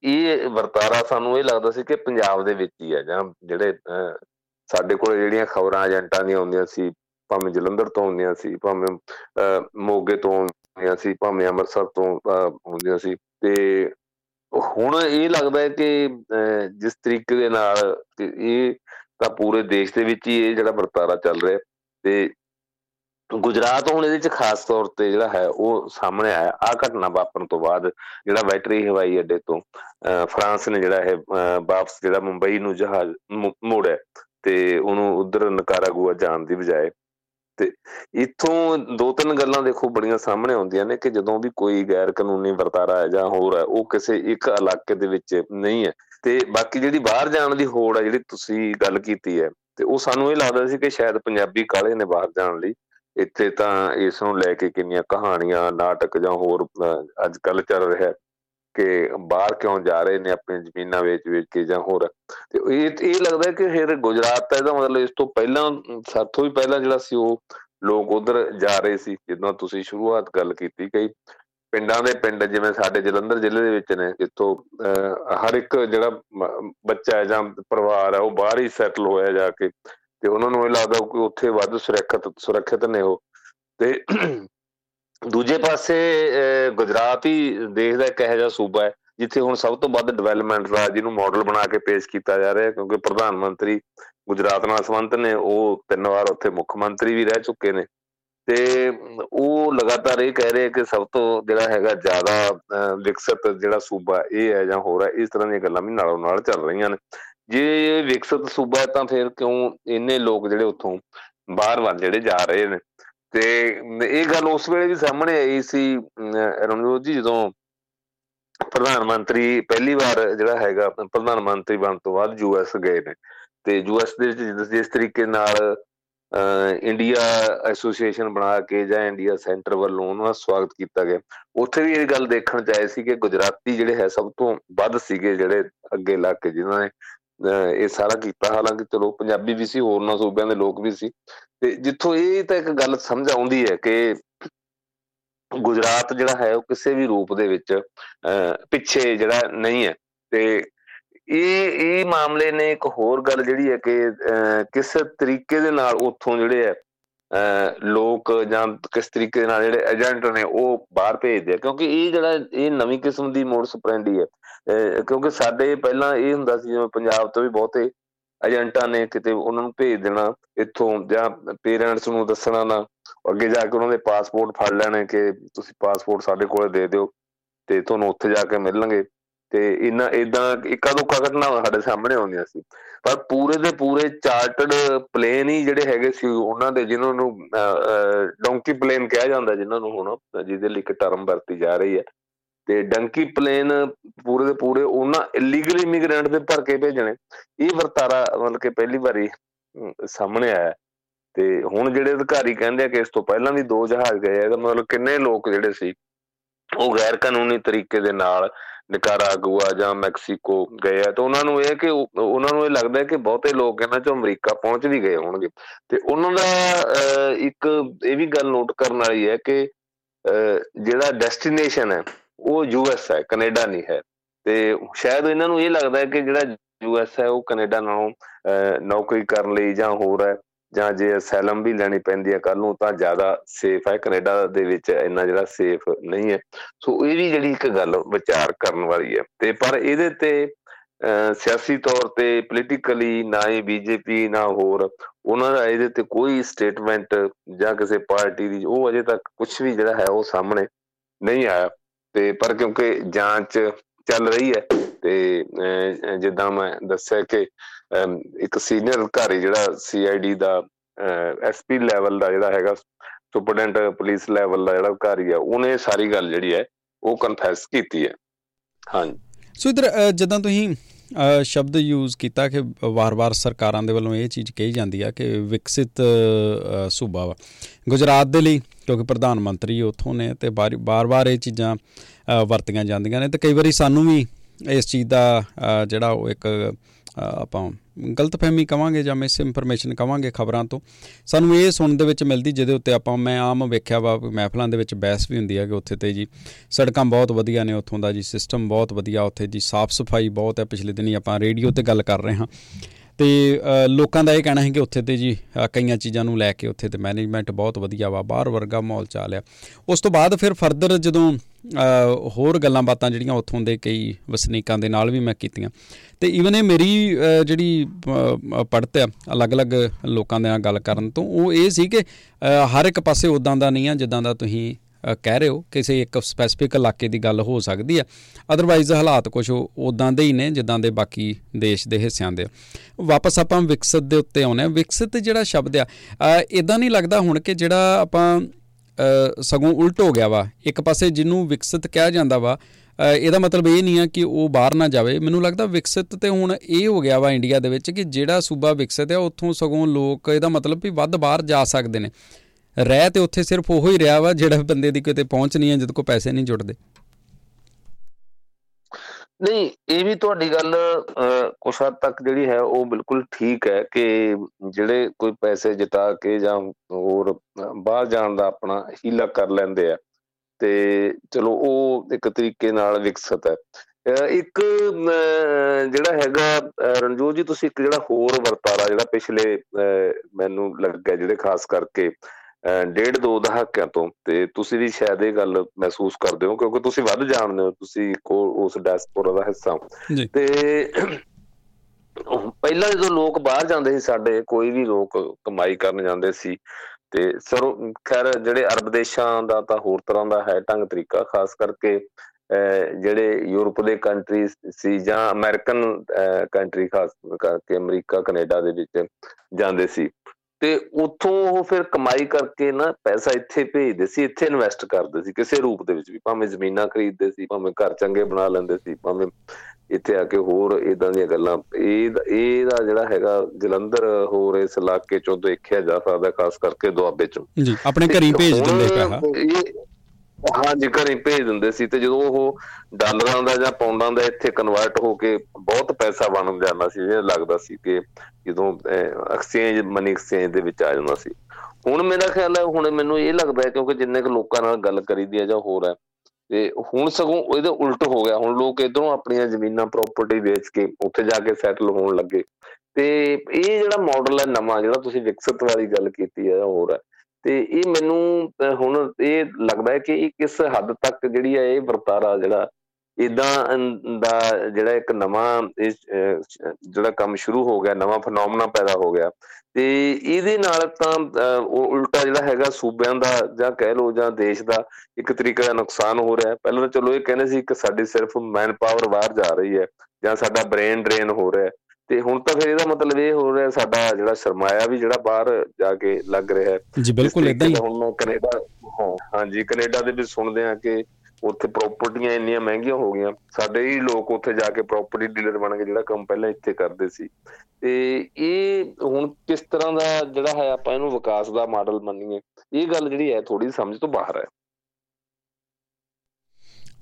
ਇਹ ਵਰਤਾਰਾ ਸਾਨੂੰ ਇਹ ਲੱਗਦਾ ਸੀ ਕਿ ਪੰਜਾਬ ਦੇ ਵਿੱਚ ਹੀ ਹੈ ਜਾਂ ਜਿਹੜੇ ਸਾਡੇ ਕੋਲ ਜਿਹੜੀਆਂ ਖਬਰਾਂ ਏਜੰਟਾਂ ਦੀਆਂ ਆਉਂਦੀਆਂ ਸੀ, ਭਾਵੇਂ ਜਲੰਧਰ ਤੋਂ ਆਉਂਦੀਆਂ ਸੀ, ਭਾਵੇਂ ਮੋਗੇ ਤੋਂ ਆਉਂਦੀਆਂ ਸੀ ਭਾਵੇਂ ਅੰਮ੍ਰਿਤਸਰ ਤੋਂ ਆਉਂਦੀਆਂ ਸੀ ਤੇ ਹੁਣ ਇਹ ਲੱਗਦਾ ਹੈ ਕਿ ਜਿਸ ਤਰੀਕੇ ਦੇ ਨਾਲ ਇਹ ਤਾਂ ਪੂਰੇ ਦੇਸ਼ ਦੇ ਵਿੱਚ ਹੀ ਇਹ ਜਿਹੜਾ ਵਰਤਾਰਾ ਚੱਲ ਰਿਹਾ ਤੇ ਗੁਜਰਾਤ ਹੁਣ ਇਹਦੇ ਵਿੱਚ ਖਾਸ ਤੌਰ ਤੇ ਜਿਹੜਾ ਹੈ, ਉਹ ਸਾਹਮਣੇ ਆਇਆ। ਆ ਘਟਨਾ ਵਾਪਰਨ ਤੋਂ ਬਾਅਦ ਜਿਹੜਾ ਵੈਟਰੀ ਹਵਾਈ ਅੱਡੇ ਤੋਂ ਫਰਾਂਸ ਨੇ ਜਿਹੜਾ ਹੈ ਵਾਪਸ ਜਿਹੜਾ ਮੁੰਬਈ ਨੂੰ ਜਹਾਜ਼ ਮੋੜਿਆ। ਤੇ ਉਹਨੂੰ ਉਧਰ ਨਕਾਰਾਗੁਆ ਜਾਣ ਦੀ ਬਜਾਏ ਤੇ ਇਥੋਂ ਦੋ ਤਿੰਨ ਗੱਲਾਂ ਦੇਖੋ ਬੜੀਆਂ ਸਾਹਮਣੇ ਆਉਂਦੀਆਂ ਨੇ ਕਿ ਜਦੋਂ ਵੀ ਕੋਈ ਗੈਰ ਕਾਨੂੰਨੀ ਵਰਤਾਰਾ ਹੈ ਜਾਂ ਹੋਰ ਹੈ, ਉਹ ਕਿਸੇ ਇੱਕ ਇਲਾਕੇ ਦੇ ਵਿੱਚ ਨਹੀਂ ਹੈ। ਤੇ ਬਾਕੀ ਜਿਹੜੀ ਬਾਹਰ ਜਾਣ ਦੀ ਹੋੜ ਹੈ, ਜਿਹੜੀ ਤੁਸੀਂ ਗੱਲ ਕੀਤੀ ਹੈ, ਤੇ ਉਹ ਸਾਨੂੰ ਇਹ ਲੱਗਦਾ ਸੀ ਕਿ ਸ਼ਾਇਦ ਪੰਜਾਬੀ ਕਾਲੇ ਨੇ ਬਾਹਰ ਜਾਣ ਲਈ। ਇੱਥੇ ਤਾਂ ਇਸ ਨੂੰ ਲੈ ਕੇ ਕਿੰਨੀਆਂ ਕਹਾਣੀਆਂ, ਨਾਟਕ ਜਾਂ ਹੋਰ ਅੱਜ ਕੱਲ ਚੱਲ ਰਿਹਾ ਕਿ ਬਾਹਰ ਕਿਉਂ ਜਾ ਰਹੇ ਨੇ ਆਪਣੀ ਜ਼ਮੀਨਾਂ ਵੇਚ ਵੇਚ ਕੇ ਜਾਂ ਹੋਰ। ਤੇ ਇਹ ਇਹ ਲੱਗਦਾ ਕਿ ਫਿਰ ਗੁਜਰਾਤ ਦਾ ਇਹਦਾ ਮਤਲਬ ਇਸ ਤੋਂ ਪਹਿਲਾਂ ਸਾਥੋਂ ਵੀ ਪਹਿਲਾਂ ਜਿਹੜਾ ਸੀ ਉਹ ਲੋਕ ਉਧਰ ਜਾ ਰਹੇ ਸੀ, ਜਦੋਂ ਤੁਸੀਂ ਸ਼ੁਰੂਆਤ ਗੱਲ ਕੀਤੀ ਕਈ ਪਿੰਡਾਂ ਦੇ ਪਿੰਡ ਜਿਵੇਂ ਸਾਡੇ ਜਲੰਧਰ ਜ਼ਿਲ੍ਹੇ ਦੇ ਵਿੱਚ ਨੇ ਜਿੱਥੋਂ ਹਰ ਇੱਕ ਜਿਹੜਾ ਬੱਚਾ ਹੈ ਜਾਂ ਪਰਿਵਾਰ ਹੈ ਉਹ ਬਾਹਰ ਹੀ ਸੈਟਲ ਹੋਇਆ ਜਾ ਕੇ, ਤੇ ਉਹਨਾਂ ਨੂੰ ਇਹ ਲੱਗਦਾ ਕਿ ਉੱਥੇ ਵੱਧ ਸੁਰੱਖਿਅਤ ਸੁਰੱਖਿਅਤ ਨੇ ਉਹ। ਤੇ ਦੂਜੇ ਪਾਸੇ ਗੁਜਰਾਤ ਹੀ ਦੇਸ਼ ਦਾ ਇੱਕ ਇਹੋ ਜਿਹਾ ਸੂਬਾ ਹੈ, ਜਿੱਥੇ ਹੁਣ ਸਭ ਤੋਂ ਵੱਧ ਡਿਵੈਲਪਮੈਂਟ ਦਾ ਜਿਹਨੂੰ ਮਾਡਲ ਬਣਾ ਕੇ ਪੇਸ਼ ਕੀਤਾ ਜਾ ਰਿਹਾ ਕਿਉਂਕਿ ਪ੍ਰਧਾਨ ਮੰਤਰੀ ਗੁਜਰਾਤ ਨਾਲ ਸੰਬੰਧਿਤ ਨੇ, ਉਹ ਤਿੰਨ ਵਾਰ ਉੱਥੇ ਮੁੱਖ ਮੰਤਰੀ ਵੀ ਰਹਿ ਚੁੱਕੇ ਨੇ। ਤੇ ਉਹ ਲਗਾਤਾਰ ਇਹ ਕਹਿ ਰਹੇ ਕਿ ਸਭ ਤੋਂ ਜਿਹੜਾ ਹੈਗਾ ਜ਼ਿਆਦਾ ਵਿਕਸਿਤ ਜਿਹੜਾ ਸੂਬਾ ਇਹ ਹੈ ਜਾਂ ਹੋਰ ਹੈ, ਇਸ ਤਰ੍ਹਾਂ ਦੀਆਂ ਗੱਲਾਂ ਵੀ ਨਾਲੋਂ ਨਾਲ ਚੱਲ ਰਹੀਆਂ ਨੇ। ਜੇ ਵਿਕਸਿਤ ਸੂਬਾ ਹੈ ਤਾਂ ਫਿਰ ਕਿਉਂ ਇੰਨੇ ਲੋਕ ਜਿਹੜੇ ਉੱਥੋਂ ਬਾਹਰ ਵੱਲ ਜਿਹੜੇ ਜਾ ਰਹੇ ਨੇ? ਤੇ ਇਹ ਗੱਲ ਉਸ ਵੇਲੇ ਵੀ ਸਾਹਮਣੇ ਆਈ ਸੀ ਰਣਜੋਤ ਜੀ, ਜਦੋਂ ਪ੍ਰਧਾਨ ਮੰਤਰੀ ਪਹਿਲੀ ਵਾਰ ਜਿਹੜਾ ਹੈਗਾ, ਪ੍ਰਧਾਨ ਮੰਤਰੀ ਬਣ ਤੋਂ ਬਾਅਦ ਯੂਐਸ ਗਏ ਨੇ ਤੇ ਯੂਐਸ ਦੇ ਵਿੱਚ ਜਿਸ ਤਰੀਕੇ ਨਾਲ ਇੰਡੀਆ ਐਸੋਸੀਏਸ਼ਨ ਬਣਾ ਕੇ ਜਾਂ ਇੰਡੀਆ ਸੈਂਟਰ ਵੱਲੋਂ ਉਹਨਾਂ ਦਾ ਸਵਾਗਤ ਕੀਤਾ ਗਿਆ। ਉੱਥੇ ਵੀ ਇਹ ਗੱਲ ਦੇਖਣ ਚ ਆਏ ਸੀ ਕਿ ਗੁਜਰਾਤੀ ਜਿਹੜੇ ਹੈ ਸਭ ਤੋਂ ਵੱਧ ਸੀਗੇ ਜਿਹੜੇ ਅੱਗੇ ਲੱਗ ਕੇ ਜਿਨ੍ਹਾਂ ਨੇ ਇਹ ਸਾਰਾ ਕੀਤਾ। ਹਾਲਾਂਕਿ ਚਲੋ ਪੰਜਾਬੀ ਵੀ ਸੀ ਹੋਰਨਾਂ ਸੂਬਿਆਂ ਦੇ ਲੋਕ ਵੀ ਸੀ। ਤੇ ਜਿੱਥੋਂ ਇਹ ਤਾਂ ਇੱਕ ਗੱਲ ਸਮਝ ਆਉਂਦੀ ਹੈ ਕਿ ਗੁਜਰਾਤ ਜਿਹੜਾ ਹੈ ਉਹ ਕਿਸੇ ਵੀ ਰੂਪ ਦੇ ਵਿੱਚ ਪਿੱਛੇ ਜਿਹੜਾ ਨਹੀਂ ਹੈ। ਤੇ ਇਹ ਇਹ ਮਾਮਲੇ ਨੇ ਇੱਕ ਹੋਰ ਗੱਲ ਜਿਹੜੀ ਹੈ ਕਿ ਕਿਸ ਤਰੀਕੇ ਦੇ ਨਾਲ ਉੱਥੋਂ ਜਿਹੜੇ ਹੈ ਲੋਕ ਜਾਂ ਕਿਸ ਤਰੀਕੇ ਦੇ ਨਾਲ ਜਿਹੜੇ ਏਜੰਟ ਨੇ ਉਹ ਬਾਹਰ ਭੇਜਦੇ ਆ। ਕਿਉਂਕਿ ਇਹ ਜਿਹੜਾ, ਇਹ ਨਵੀਂ ਕਿਸਮ ਦੀ ਮੋਡ ਸਪਰੈਂਡੀ ਹੈ। ਕਿਉਂਕਿ ਸਾਡੇ ਪਹਿਲਾਂ ਇਹ ਹੁੰਦਾ ਸੀ ਜਿਵੇਂ ਪੰਜਾਬ ਤੋਂ ਵੀ ਬਹੁਤੇ ਏਜੰਟਾਂ ਨੇ ਕਿਤੇ ਉਹਨਾਂ ਨੂੰ ਭੇਜ ਦੇਣਾ, ਇੱਥੋਂ ਜਾਂ ਪੇਰੈਂਟਸ ਨੂੰ ਦੱਸਣਾ ਨਾ ਅੱਗੇ ਜਾ ਕੇ ਉਹਨਾਂ ਦੇ ਪਾਸਪੋਰਟ ਫੜ ਲੈਣੇ ਕਿ ਤੁਸੀਂ ਪਾਸਪੋਰਟ ਸਾਡੇ ਕੋਲੇ ਦੇ ਦਿਓ ਤੇ ਤੁਹਾਨੂੰ ਉੱਥੇ ਜਾ ਕੇ ਮਿਲਣਗੇ। ਤੇ ਇਹਨਾਂ ਇਦਾਂ ਇੱਕਾ ਦੁੱਕਾ ਘਟਨਾ ਸਾਡੇ ਸਾਹਮਣੇ ਆਉਂਦੀਆਂ ਸੀ। ਪਰ ਪੂਰੇ ਦੇ ਪੂਰੇ ਚਾਰਟਰਡ ਪਲੇਨ ਹੀ ਜਿਹੜੇ ਹੈਗੇ ਸੀ ਉਹਨਾਂ ਦੇ, ਜਿਨ੍ਹਾਂ ਨੂੰ ਡੌਂਕੀ ਪਲੇਨ ਕਿਹਾ ਜਾਂਦਾ ਜਿਨ੍ਹਾਂ ਨੂੰ ਹੁਣ ਜਿਹਦੇ ਲਈ ਇੱਕ ਟਰਮ ਵਰਤੀ ਜਾ ਰਹੀ ਹੈ। ਤੇ ਡੰਕੀ ਪਲੇਨ ਪੂਰੇ ਦੇ ਪੂਰੇ ਉਹਨਾਂ ਇਲੀਗਲ ਇਮੀਗ੍ਰੈਂਟ ਦੇ ਭਰ ਕੇ ਭੇਜਣੇ। ਇਹ ਵਰਤਾਰਾ ਮਤਲਬ ਕਿ ਪਹਿਲੀ ਵਾਰੀ ਸਾਹਮਣੇ ਆਇਆ। ਤੇ ਹੁਣ ਜਿਹੜੇ ਅਧਿਕਾਰੀ ਕਹਿੰਦੇ ਆ ਕਿ ਇਸ ਤੋਂ ਪਹਿਲਾਂ ਵੀ ਦੋ ਜਹਾਜ਼ ਗਏ ਇਹਦਾ ਮਤਲਬ ਕਿੰਨੇ ਲੋਕ ਜਿਹੜੇ ਸੀ, ਉਹ ਗੈਰ ਕਾਨੂੰਨੀ ਤਰੀਕੇ ਦੇ ਨਾਲ ਨਿਕਾਰਾਗੁਆ ਜਾਂ ਮੈਕਸੀਕੋ ਗਏ ਆ। ਤਾਂ ਉਹਨਾਂ ਨੂੰ ਇਹ ਕਿ ਉਹਨਾਂ ਨੂੰ ਇਹ ਲੱਗਦਾ ਹੈ ਕਿ ਬਹੁਤੇ ਲੋਕ ਇਹਨਾਂ ਚੋਂ ਅਮਰੀਕਾ ਪਹੁੰਚ ਵੀ ਗਏ ਹੋਣਗੇ। ਤੇ ਉਹਨਾਂ ਦਾ ਇੱਕ ਇਹ ਵੀ ਗੱਲ ਨੋਟ ਕਰਨ ਵਾਲੀ ਹੈ ਕਿ ਜਿਹੜਾ ਡੈਸਟੀਨੇਸ਼ਨ ਹੈ ਉਹ ਯੂਐਸ ਹੈ, ਕੈਨੇਡਾ ਨਹੀਂ ਹੈ। ਤੇ ਸ਼ਾਇਦ ਇਹਨਾਂ ਨੂੰ ਇਹ ਲੱਗਦਾ ਹੈ ਕਿ ਜਿਹੜਾ ਯੂਐਸ ਹੈ, ਉਹ ਕੈਨੇਡਾ ਨਾਲੋਂ ਨੌਕਰੀ ਕਰਨ ਲਈ ਜਾਂ ਹੋਰ ਹੈ, ਜਾਂ ਜੇ ਅਸੈਲਮ ਵੀ ਲੈਣੀ ਪੈਂਦੀ ਹੈ ਕੱਲ ਨੂੰ, ਤਾਂ ਜ਼ਿਆਦਾ ਸੇਫ ਹੈ। ਕੈਨੇਡਾ ਦੇ ਵਿੱਚ ਇੰਨਾ ਜਿਹੜਾ ਸੇਫ ਨਹੀਂ ਹੈ। ਸੋ ਇਹ ਵੀ ਜਿਹੜੀ ਇੱਕ ਗੱਲ ਵਿਚਾਰ ਕਰਨ ਵਾਲੀ ਹੈ। ਤੇ ਪਰ ਇਹਦੇ ਤੇ ਸਿਆਸੀ ਤੌਰ ਤੇ ਪੋਲੀਟੀਕਲੀ ਨਾ ਹੀ ਬੀਜੇਪੀ ਨਾ ਹੋਰ, ਉਹਨਾਂ ਦਾ ਇਹਦੇ ਤੇ ਕੋਈ ਸਟੇਟਮੈਂਟ ਜਾਂ ਕਿਸੇ ਪਾਰਟੀ ਦੀ ਉਹ ਅਜੇ ਤੱਕ ਕੁਝ ਵੀ ਜਿਹੜਾ ਹੈ ਉਹ ਸਾਹਮਣੇ ਨਹੀਂ ਆਇਆ। ਤੇ ਪਰ ਕਿਉਂਕਿ ਜਾਂਚ ਚੱਲ ਰਹੀ ਹੈ ਤੇ ਜਿੱਦਾਂ ਮੈਂ ਦੱਸਿਆ ਕਿ ਇੱਕ ਸੀਨੀਅਰ ਅਧਿਕਾਰੀ ਜਿਹੜਾ ਸੀਆਈਡੀ ਦਾ ਐਸਪੀ ਲੈਵਲ ਦਾ ਜਿਹੜਾ ਹੈਗਾ, ਸੁਪਰਡੈਂਟ ਪੁਲਿਸ ਲੈਵਲ ਦਾ ਜਿਹੜਾ ਅਧਿਕਾਰੀ ਆ ਉਹਨੇ ਸਾਰੀ ਗੱਲ ਜਿਹੜੀ ਹੈ, ਉਹ ਕਨਫੈਸ ਕੀਤੀ ਹੈ। ਹਾਂਜੀ। ਸੋ ਇਧਰ ਜਦੋਂ ਤੁਸੀਂ ਸ਼ਬਦ ਯੂਜ਼ ਕੀਤਾ ਕਿ ਵਾਰ-ਵਾਰ ਸਰਕਾਰਾਂ ਦੇ ਵੱਲੋਂ ਇਹ ਚੀਜ਼ ਕਹੀ ਜਾਂਦੀ ਆ ਕਿ ਵਿਕਸਿਤ ਸੂਬਾ ਵਾ। ਗੁਜਰਾਤ ਦੇ ਲਈ, ਕਿਉਂਕਿ ਪ੍ਰਧਾਨ ਮੰਤਰੀ ਉੱਥੋਂ ਨੇ ਤੇ ਬਾਰ-ਬਾਰ ਇਹ ਚੀਜ਼ਾਂ ਵਰਤੀਆਂ ਜਾਂਦੀਆਂ ਨੇ ਤੇ ਕਈ ਵਾਰੀ ਸਾਨੂੰ ਵੀ ਇਸ ਚੀਜ਼ ਦਾ ਜਿਹੜਾ ਉਹ ਇੱਕ ਆਪਾਂ ਗਲਤਫਹਿਮੀ ਕਵਾਂਗੇ ਜਾਂ ਮਿਸ ਇਨਫੋਰਮੇਸ਼ਨ ਕਵਾਂਗੇ ਖਬਰਾਂ ਤੋਂ, ਸਾਨੂੰ ਇਹ ਸੁਣਨ ਦੇ ਵਿੱਚ ਮਿਲਦੀ ਜਿਹਦੇ ਉੱਤੇ ਆਪਾਂ, ਮੈਂ ਆਮ ਵੇਖਿਆ ਵਾ ਮਹਿਫਲਾਂ ਦੇ ਵਿੱਚ ਬਹਿਸ ਵੀ ਹੁੰਦੀ ਹੈ ਕਿ ਉੱਥੇ ਤੇ ਜੀ। ਸੜਕਾਂ ਬਹੁਤ ਵਧੀਆ ਨੇ ਉੱਥੋਂ ਦਾ ਜੀ ਸਿਸਟਮ ਬਹੁਤ ਵਧੀਆ ਉੱਥੇ ਜੀ, ਸਾਫ਼ ਸਫ਼ਾਈ ਬਹੁਤ ਹੈ ਪਿਛਲੇ ਦਿਨੀ ਆਪਾਂ ਰੇਡੀਓ ਤੇ ਗੱਲ ਕਰ ਰਹੇ ਹਾਂ। ਤੇ ਲੋਕਾਂ ਦਾ ਇਹ ਕਹਿਣਾ ਹੈ ਕਿ ਉੱਥੇ ਤੇ ਜੀ ਕਈਆਂ ਚੀਜ਼ਾਂ ਨੂੰ ਲੈ ਕੇ ਉੱਥੇ ਤੇ ਮੈਨੇਜਮੈਂਟ ਬਹੁਤ ਵਧੀਆ ਵਾ, ਬਾਹਰ ਵਰਗਾ ਮਾਹੌਲ ਚਾਲ ਆ। ਉਸ ਤੋਂ ਬਾਅਦ ਫਿਰ ਫਰਦਰ ਜਦੋਂ ਹੋਰ ਗੱਲਾਂ ਬਾਤਾਂ ਜਿਹੜੀਆਂ ਉੱਥੋਂ ਦੇ ਕਈ ਵਸਨੀਕਾਂ ਦੇ ਨਾਲ ਵੀ ਮੈਂ ਕੀਤੀਆਂ। ਤੇ ਈਵਨ ਇਹ ਮੇਰੀ ਜਿਹੜੀ ਪੜਤ ਆ, ਅਲੱਗ-ਅਲੱਗ ਲੋਕਾਂ ਦੇ ਨਾਲ ਗੱਲ ਕਰਨ ਤੋਂ, ਉਹ ਇਹ ਸੀ ਕਿ ਹਰ ਇੱਕ ਪਾਸੇ ਉਦਾਂ ਦਾ ਨਹੀਂ ਆ, ਜਿੱਦਾਂ ਦਾ ਤੁਸੀਂ ਕਹਿ ਰਹੇ ਹੋ, ਕਿਸੇ ਇੱਕ ਸਪੈਸੀਫਿਕ ਇਲਾਕੇ ਦੀ ਗੱਲ ਹੋ ਸਕਦੀ ਆ। ਅਦਰਵਾਈਜ਼ ਹਾਲਾਤ ਕੁਝ ਉਦਾਂ ਦੇ ਹੀ ਨੇ, ਜਿੱਦਾਂ ਦੇ ਬਾਕੀ ਦੇਸ਼ ਦੇ ਹਿੱਸਿਆਂ ਦੇ। ਵਾਪਸ ਆਪਾਂ ਵਿਕਸਿਤ ਦੇ ਉੱਤੇ ਆਉਨੇ ਆ ਵਿਕਸਿਤ ਜਿਹੜਾ ਸ਼ਬਦ ਆ ਇਦਾਂ ਨਹੀਂ ਲੱਗਦਾ ਹੁਣ ਕਿ ਜਿਹੜਾ ਆਪਾਂ ਸਗੋਂ ਉਲਟ ਹੋ ਗਿਆ ਵਾ। ਇੱਕ ਪਾਸੇ ਜਿਹਨੂੰ ਵਿਕਸਿਤ ਕਿਹਾ ਜਾਂਦਾ ਵਾ ਇਹਦਾ ਮਤਲਬ ਇਹ ਨਹੀਂ ਆ ਕਿ ਉਹ ਬਾਹਰ ਨਾ ਜਾਵੇ। ਮੈਨੂੰ ਲੱਗਦਾ ਵਿਕਸਿਤ ਤੇ ਹੁਣ ਇਹ ਹੋ ਗਿਆ ਵਾ ਇੰਡੀਆ ਦੇ ਵਿੱਚ ਕਿ ਜਿਹੜਾ ਸੂਬਾ ਵਿਕਸਿਤ ਹੈ ਉੱਥੋਂ ਸਗੋਂ ਲੋਕ ਇਹਦਾ ਮਤਲਬ ਵੀ ਵੱਧ ਬਾਹਰ ਜਾ ਸਕਦੇ ਨੇ। ਰਹਿ ਤੇ ਉੱਥੇ ਸਿਰਫ ਉਹੋ ਹੀ ਰਿਹਾ ਵਾ ਜਿਹੜਾ ਬੰਦੇ ਦੀ ਕਿਤੇ ਪਹੁੰਚ ਨਹੀਂ ਹੈ ਜਦ ਕੋ ਪੈਸੇ ਨਹੀਂ ਜੁੜਦੇ। ਨਹੀਂ, ਇਹ ਵੀ ਤੁਹਾਡੀ ਗੱਲ ਕੁਛ ਹੱਦ ਤੱਕ ਜਿਹੜੀ ਹੈ ਉਹ ਬਿਲਕੁਲ ਠੀਕ ਹੈ ਕਿ ਜਿਹੜੇ ਕੋਈ ਪੈਸੇ ਜਿਤਾ ਕੇ ਜਾਂ ਹੋਰ ਬਾਹਰ ਜਾਣ ਦਾ ਆਪਣਾ ਹੀਲਾ ਕਰ ਲੈਂਦੇ ਆ ਤੇ ਚਲੋ ਉਹ ਇੱਕ ਤਰੀਕੇ ਨਾਲ ਵਿਕਸਿਤ ਹੈ। ਇੱਕ ਜਿਹੜਾ ਹੈਗਾ ਰਣਜੋਤ ਜੀ, ਤੁਸੀਂ ਇੱਕ ਜਿਹੜਾ ਹੋਰ ਵਰਤਾਰਾ ਜਿਹੜਾ ਪਿਛਲੇ ਮੈਨੂੰ ਲੱਗਿਆ, ਜਿਹੜੇ ਖਾਸ ਕਰਕੇ ਡੇਢ ਦੋ ਦਹਾਕਿਆਂ ਤੋਂ ਤੇ ਤੁਸੀਂ ਵੀ ਸ਼ਾਇਦ ਇਹ ਗੱਲ ਮਹਿਸੂਸ ਕਰਦੇ ਹੋ ਕਿਉਂਕਿ ਤੁਸੀਂ ਵੱਧ ਜਾਣਦੇ ਹੋ ਤੁਸੀਂ ਉਸ ਡੈਸਪੋਰਾ ਦਾ ਹਿੱਸਾ ਤੇ ਪਹਿਲਾਂ ਜਦੋਂ ਲੋਕ ਬਾਹਰ ਜਾਂਦੇ ਸੀ ਸਾਡੇ ਕੋਈ ਵੀ ਲੋਕ ਕਮਾਈ ਕਰਨ ਜਾਂਦੇ ਸੀ ਤੇ ਸਰ ਖੈਰ ਜਿਹੜੇ ਅਰਬ ਦੇਸ਼ਾਂ ਦਾ ਤਾਂ ਹੋਰ ਤਰ੍ਹਾਂ ਦਾ ਹੈ ਢੰਗ ਤਰੀਕਾ ਖਾਸ ਕਰਕੇ ਜਿਹੜੇ ਯੂਰਪ ਦੇ ਕੰਟਰੀ ਸੀ ਜਾਂ ਅਮਰੀਕਨ ਕੰਟਰੀ ਖਾਸ ਕਰਕੇ ਅਮਰੀਕਾ ਕੈਨੇਡਾ ਦੇ ਵਿੱਚ ਜਾਂਦੇ ਸੀ। ਤੇ ਉੱਥੋਂ ਉਹ ਫਿਰ ਕਮਾਈ ਕਰਕੇ ਨਾ ਪੈਸਾ ਇੱਥੇ ਭੇਜਦੇ ਸੀ ਇੱਥੇ ਇਨਵੈਸਟ ਕਰਦੇ ਸੀ ਕਿਸੇ ਰੂਪ ਦੇ ਵਿੱਚ ਵੀ ਭਾਵੇਂ ਜ਼ਮੀਨਾਂ ਖਰੀਦਦੇ ਸੀ ਭਾਵੇਂ ਘਰ ਚੰਗੇ ਬਣਾ ਲੈਂਦੇ ਸੀ ਭਾਵੇਂ ਇੱਥੇ ਆ ਕੇ ਹੋਰ ਇਦਾਂ ਦੀਆਂ ਗੱਲਾਂ ਇਹ ਇਹਦਾ ਜਿਹੜਾ ਹੈਗਾ ਜਲੰਧਰ ਹੋਰ ਇਸ ਇਲਾਕੇ ਚੋਂ ਦੇਖਿਆ ਜਾ ਸਕਦਾ ਖਾਸ ਕਰਕੇ ਦੁਆਬੇ ਚੋਂ। ਜੀ ਆਪਣੇ ਘਰੀ ਭੇਜ ਦਿੰਦੇ ਪੈਸਾ। ਹਾਂ ਜੀ ਘਰੇ ਭੇਜ ਦਿੰਦੇ ਸੀ ਤੇ ਜਦੋਂ ਉਹ ਡਾਲਰਾਂ ਦਾ ਜਾਂ ਪਾਉਂਡਾਂ ਦਾ ਇੱਥੇ ਕਨਵਰਟ ਹੋ ਕੇ ਬਹੁਤ ਪੈਸਾ ਬਣ ਜਾਂਦਾ ਸੀ, ਇਹ ਲੱਗਦਾ ਸੀ ਕਿ ਜਦੋਂ ਐਕਸਚੇਂਜ ਮਨੀ ਐਕਸਚੇਂਜ ਦੇ ਵਿੱਚ ਆ ਜਾਂਦਾ ਸੀ। ਹੁਣ ਮੇਰਾ ਖਿਆਲ ਹੈ, ਹੁਣ ਮੈਨੂੰ ਇਹ ਲੱਗਦਾ ਹੈ ਕਿਉਂਕਿ ਜਿੰਨੇ ਕੁ ਲੋਕਾਂ ਨਾਲ ਗੱਲ ਕਰੀਦੀ ਹੈ ਜਾਂ ਹੋਰ ਹੈ, ਤੇ ਹੁਣ ਸਗੋਂ ਇਹਦੇ ਉਲਟ ਹੋ ਗਿਆ। ਹੁਣ ਲੋਕ ਇਧਰੋਂ ਆਪਣੀਆਂ ਜ਼ਮੀਨਾਂ ਪ੍ਰਾਪਰਟੀ ਵੇਚ ਕੇ ਉੱਥੇ ਜਾ ਕੇ ਸੈਟਲ ਹੋਣ ਲੱਗੇ। ਤੇ ਇਹ ਜਿਹੜਾ ਮਾਡਲ ਹੈ ਨਵਾਂ, ਜਿਹੜਾ ਤੁਸੀਂ ਵਿਕਸਿਤ ਵਾਲੀ ਗੱਲ ਕੀਤੀ ਹੈ ਹੋਰ ਹੈ ਤੇ ਇਹ ਮੈਨੂੰ ਹੁਣ ਇਹ ਲੱਗਦਾ ਹੈ ਕਿ ਇਹ ਕਿਸ ਹੱਦ ਤੱਕ ਜਿਹੜੀ ਹੈ ਇਹ ਵਰਤਾਰਾ ਜਿਹੜਾ ਇਦਾਂ ਦਾ ਜਿਹੜਾ ਇੱਕ ਨਵਾਂ ਜਿਹੜਾ ਕੰਮ ਸ਼ੁਰੂ ਹੋ ਗਿਆ, ਨਵਾਂ ਫਨੋਮਨਾ ਪੈਦਾ ਹੋ ਗਿਆ। ਤੇ ਇਹਦੇ ਨਾਲ ਤਾਂ ਉਹ ਉਲਟਾ ਜਿਹੜਾ ਹੈਗਾ ਸੂਬਿਆਂ ਦਾ ਜਾਂ ਕਹਿ ਲੋ ਜਾਂ ਦੇਸ਼ ਦਾ ਇੱਕ ਤਰੀਕੇ ਦਾ ਨੁਕਸਾਨ ਹੋ ਰਿਹਾ ਪਹਿਲਾਂ ਤਾਂ ਚਲੋ ਇਹ ਕਹਿੰਦੇ ਸੀ ਕਿ ਸਾਡੀ ਸਿਰਫ ਮੈਨ ਪਾਵਰ ਬਾਹਰ ਜਾ ਰਹੀ ਹੈ ਜਾਂ ਸਾਡਾ ਬ੍ਰੇਨ ਡਰੇਨ ਹੋ ਰਿਹਾ ਤੇ ਹੁਣ ਤਾਂ ਫਿਰ ਇਹਦਾ ਮਤਲਬ ਇਹ ਹੋ ਰਿਹਾ ਸਾਡਾ ਜਿਹੜਾ ਸਰਮਾਇਆ ਵੀ ਜਿਹੜਾ ਬਾਹਰ ਜਾ ਕੇ ਲੱਗ ਰਿਹਾ ਹੈ। ਜੀ ਬਿਲਕੁਲ ਇਦਾਂ ਹੀ। ਹੁਣ ਕੈਨੇਡਾ ਹਾਂਜੀ ਕੈਨੇਡਾ ਦੇ ਵਿੱਚ ਸੁਣਦੇ ਆ ਕਿ ਉੱਥੇ ਪ੍ਰਾਪਰਟੀਆਂ ਇੰਨੀਆਂ ਮਹਿੰਗੀਆਂ ਹੋ ਗਈਆਂ। ਸਾਡੇ ਹੀ ਲੋਕ ਉੱਥੇ ਜਾ ਕੇ ਪ੍ਰਾਪਰਟੀ ਡੀਲਰ ਬਣ ਕੇ ਜਿਹੜਾ ਕੰਮ ਪਹਿਲਾਂ ਇੱਥੇ ਕਰਦੇ ਸੀ। ਤੇ ਇਹ ਹੁਣ ਕਿਸ ਤਰ੍ਹਾਂ ਦਾ ਜਿਹੜਾ ਹੈ ਆਪਾਂ ਇਹਨੂੰ ਵਿਕਾਸ ਦਾ ਮਾਡਲ ਮੰਨੀਏ ਇਹ ਗੱਲ ਜਿਹੜੀ ਹੈ ਥੋੜੀ ਸਮਝ ਤੋਂ ਬਾਹਰ ਹੈ।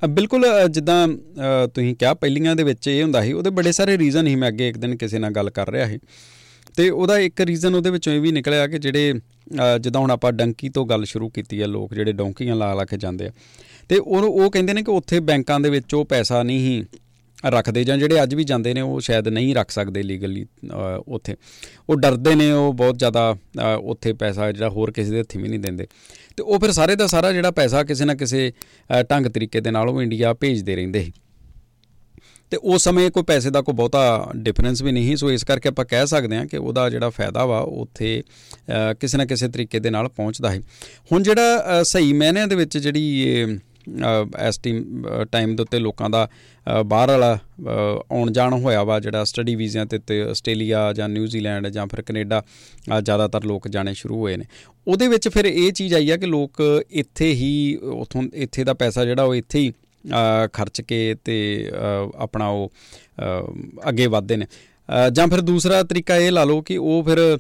ਬਿਲਕੁਲ ਜਿੱਦਾਂ ਤੁਸੀਂ ਕਿਹਾ ਪਹਿਲੀਆਂ ਦੇ ਵਿੱਚ ਇਹ ਹੁੰਦਾ ਸੀ, ਉਹਦੇ ਬੜੇ ਸਾਰੇ ਰੀਜ਼ਨ ਹੀ ਮੈਂ ਅੱਗੇ ਇੱਕ ਦਿਨ ਕਿਸੇ ਨਾਲ ਗੱਲ ਕਰ ਰਿਹਾ ਸੀ। ਤੇ ਉਹਦਾ ਇੱਕ ਰੀਜ਼ਨ ਉਹਦੇ ਵਿੱਚੋਂ ਇਹ ਵੀ ਨਿਕਲਿਆ ਕਿ ਜਿਹੜੇ ਜਿੱਦਾਂ ਹੁਣ ਆਪਾਂ ਡੰਕੀ ਤੋਂ ਗੱਲ ਸ਼ੁਰੂ ਕੀਤੀ ਹੈ ਲੋਕ ਜਿਹੜੇ ਡੌਂਕੀਆਂ ਲਾ ਲਾ ਕੇ ਜਾਂਦੇ ਆ। ਤੇ ਉਹ ਉਹ ਕਹਿੰਦੇ ਨੇ ਕਿ ਉੱਥੇ ਬੈਂਕਾਂ ਦੇ ਵਿੱਚ ਉਹ ਪੈਸਾ ਨਹੀਂ ਹੀ ਰੱਖਦੇ ਜਾਂ ਜਿਹੜੇ ਅੱਜ ਵੀ ਜਾਂਦੇ ਨੇ, ਉਹ ਸ਼ਾਇਦ ਨਹੀਂ ਰੱਖ ਸਕਦੇ ਲੀਗਲੀ ਉੱਥੇ। ਉਹ ਡਰਦੇ ਨੇ, ਉਹ ਬਹੁਤ ਜ਼ਿਆਦਾ ਉੱਥੇ ਪੈਸਾ ਜਿਹੜਾ ਹੋਰ ਕਿਸੇ ਦੇ ਹੱਥੀ ਵੀ ਨਹੀਂ ਦਿੰਦੇ। ਤੇ ਉਹ ਫਿਰ ਸਾਰੇ ਦਾ ਸਾਰਾ ਜਿਹੜਾ ਪੈਸਾ ਕਿਸੇ ਨਾ ਕਿਸੇ ਢੰਗ ਤਰੀਕੇ ਦੇ ਨਾਲ ਉਹ ਇੰਡੀਆ ਭੇਜਦੇ ਰਹਿੰਦੇ ਸੀ। ਤੇ ਉਸ ਸਮੇਂ ਕੋਈ ਪੈਸੇ ਦਾ ਕੋਈ ਬਹੁਤਾ ਡਿਫਰੈਂਸ ਵੀ ਨਹੀਂ ਸੋ ਇਸ ਕਰਕੇ ਆਪਾਂ ਕਹਿ ਸਕਦੇ ਹਾਂ ਕਿ ਉਹਦਾ ਜਿਹੜਾ ਫਾਇਦਾ ਵਾ, ਉੱਥੇ ਕਿਸੇ ਨਾ ਕਿਸੇ ਤਰੀਕੇ ਦੇ ਨਾਲ ਪਹੁੰਚਦਾ ਹੈ ਹੁਣ ਜਿਹੜਾ ਸਹੀ ਮੈਨਿਆਂ ਦੇ ਵਿੱਚ ਜਿਹੜੀ ਇਸ ਟਾਈਮ ਦੇ ਉੱਤੇ ਲੋਕਾਂ ਦਾ ਬਾਹਰ ਵਾਲਾ ਆਉਣ ਜਾਣ ਹੋਇਆ ਵਾ ਜਿਹੜਾ ਸਟੱਡੀ ਵੀਜ਼ਿਆਂ ਤੇ ਤੇ ਆਸਟ੍ਰੇਲੀਆ ਜਾਂ ਨਿਊਜ਼ੀਲੈਂਡ ਜਾਂ ਫਿਰ ਕੈਨੇਡਾ ਜ਼ਿਆਦਾਤਰ ਲੋਕ ਜਾਣੇ ਸ਼ੁਰੂ ਹੋਏ ਨੇ। ਉਹਦੇ ਵਿੱਚ ਫਿਰ ਇਹ ਚੀਜ਼ ਆਈ ਆ ਕਿ ਲੋਕ ਇੱਥੇ ਹੀ ਉਥੋਂ, ਇੱਥੇ ਦਾ ਪੈਸਾ ਜਿਹੜਾ ਉਹ ਇੱਥੇ ਹੀ ਖਰਚ ਕੇ ਤੇ ਆਪਣਾ ਉਹ ਅੱਗੇ ਵਧਦੇ ਨੇ। ਜਾਂ ਫਿਰ ਦੂਸਰਾ ਤਰੀਕਾ ਇਹ ਲਾ ਲਓ ਕਿ ਉਹ ਫਿਰ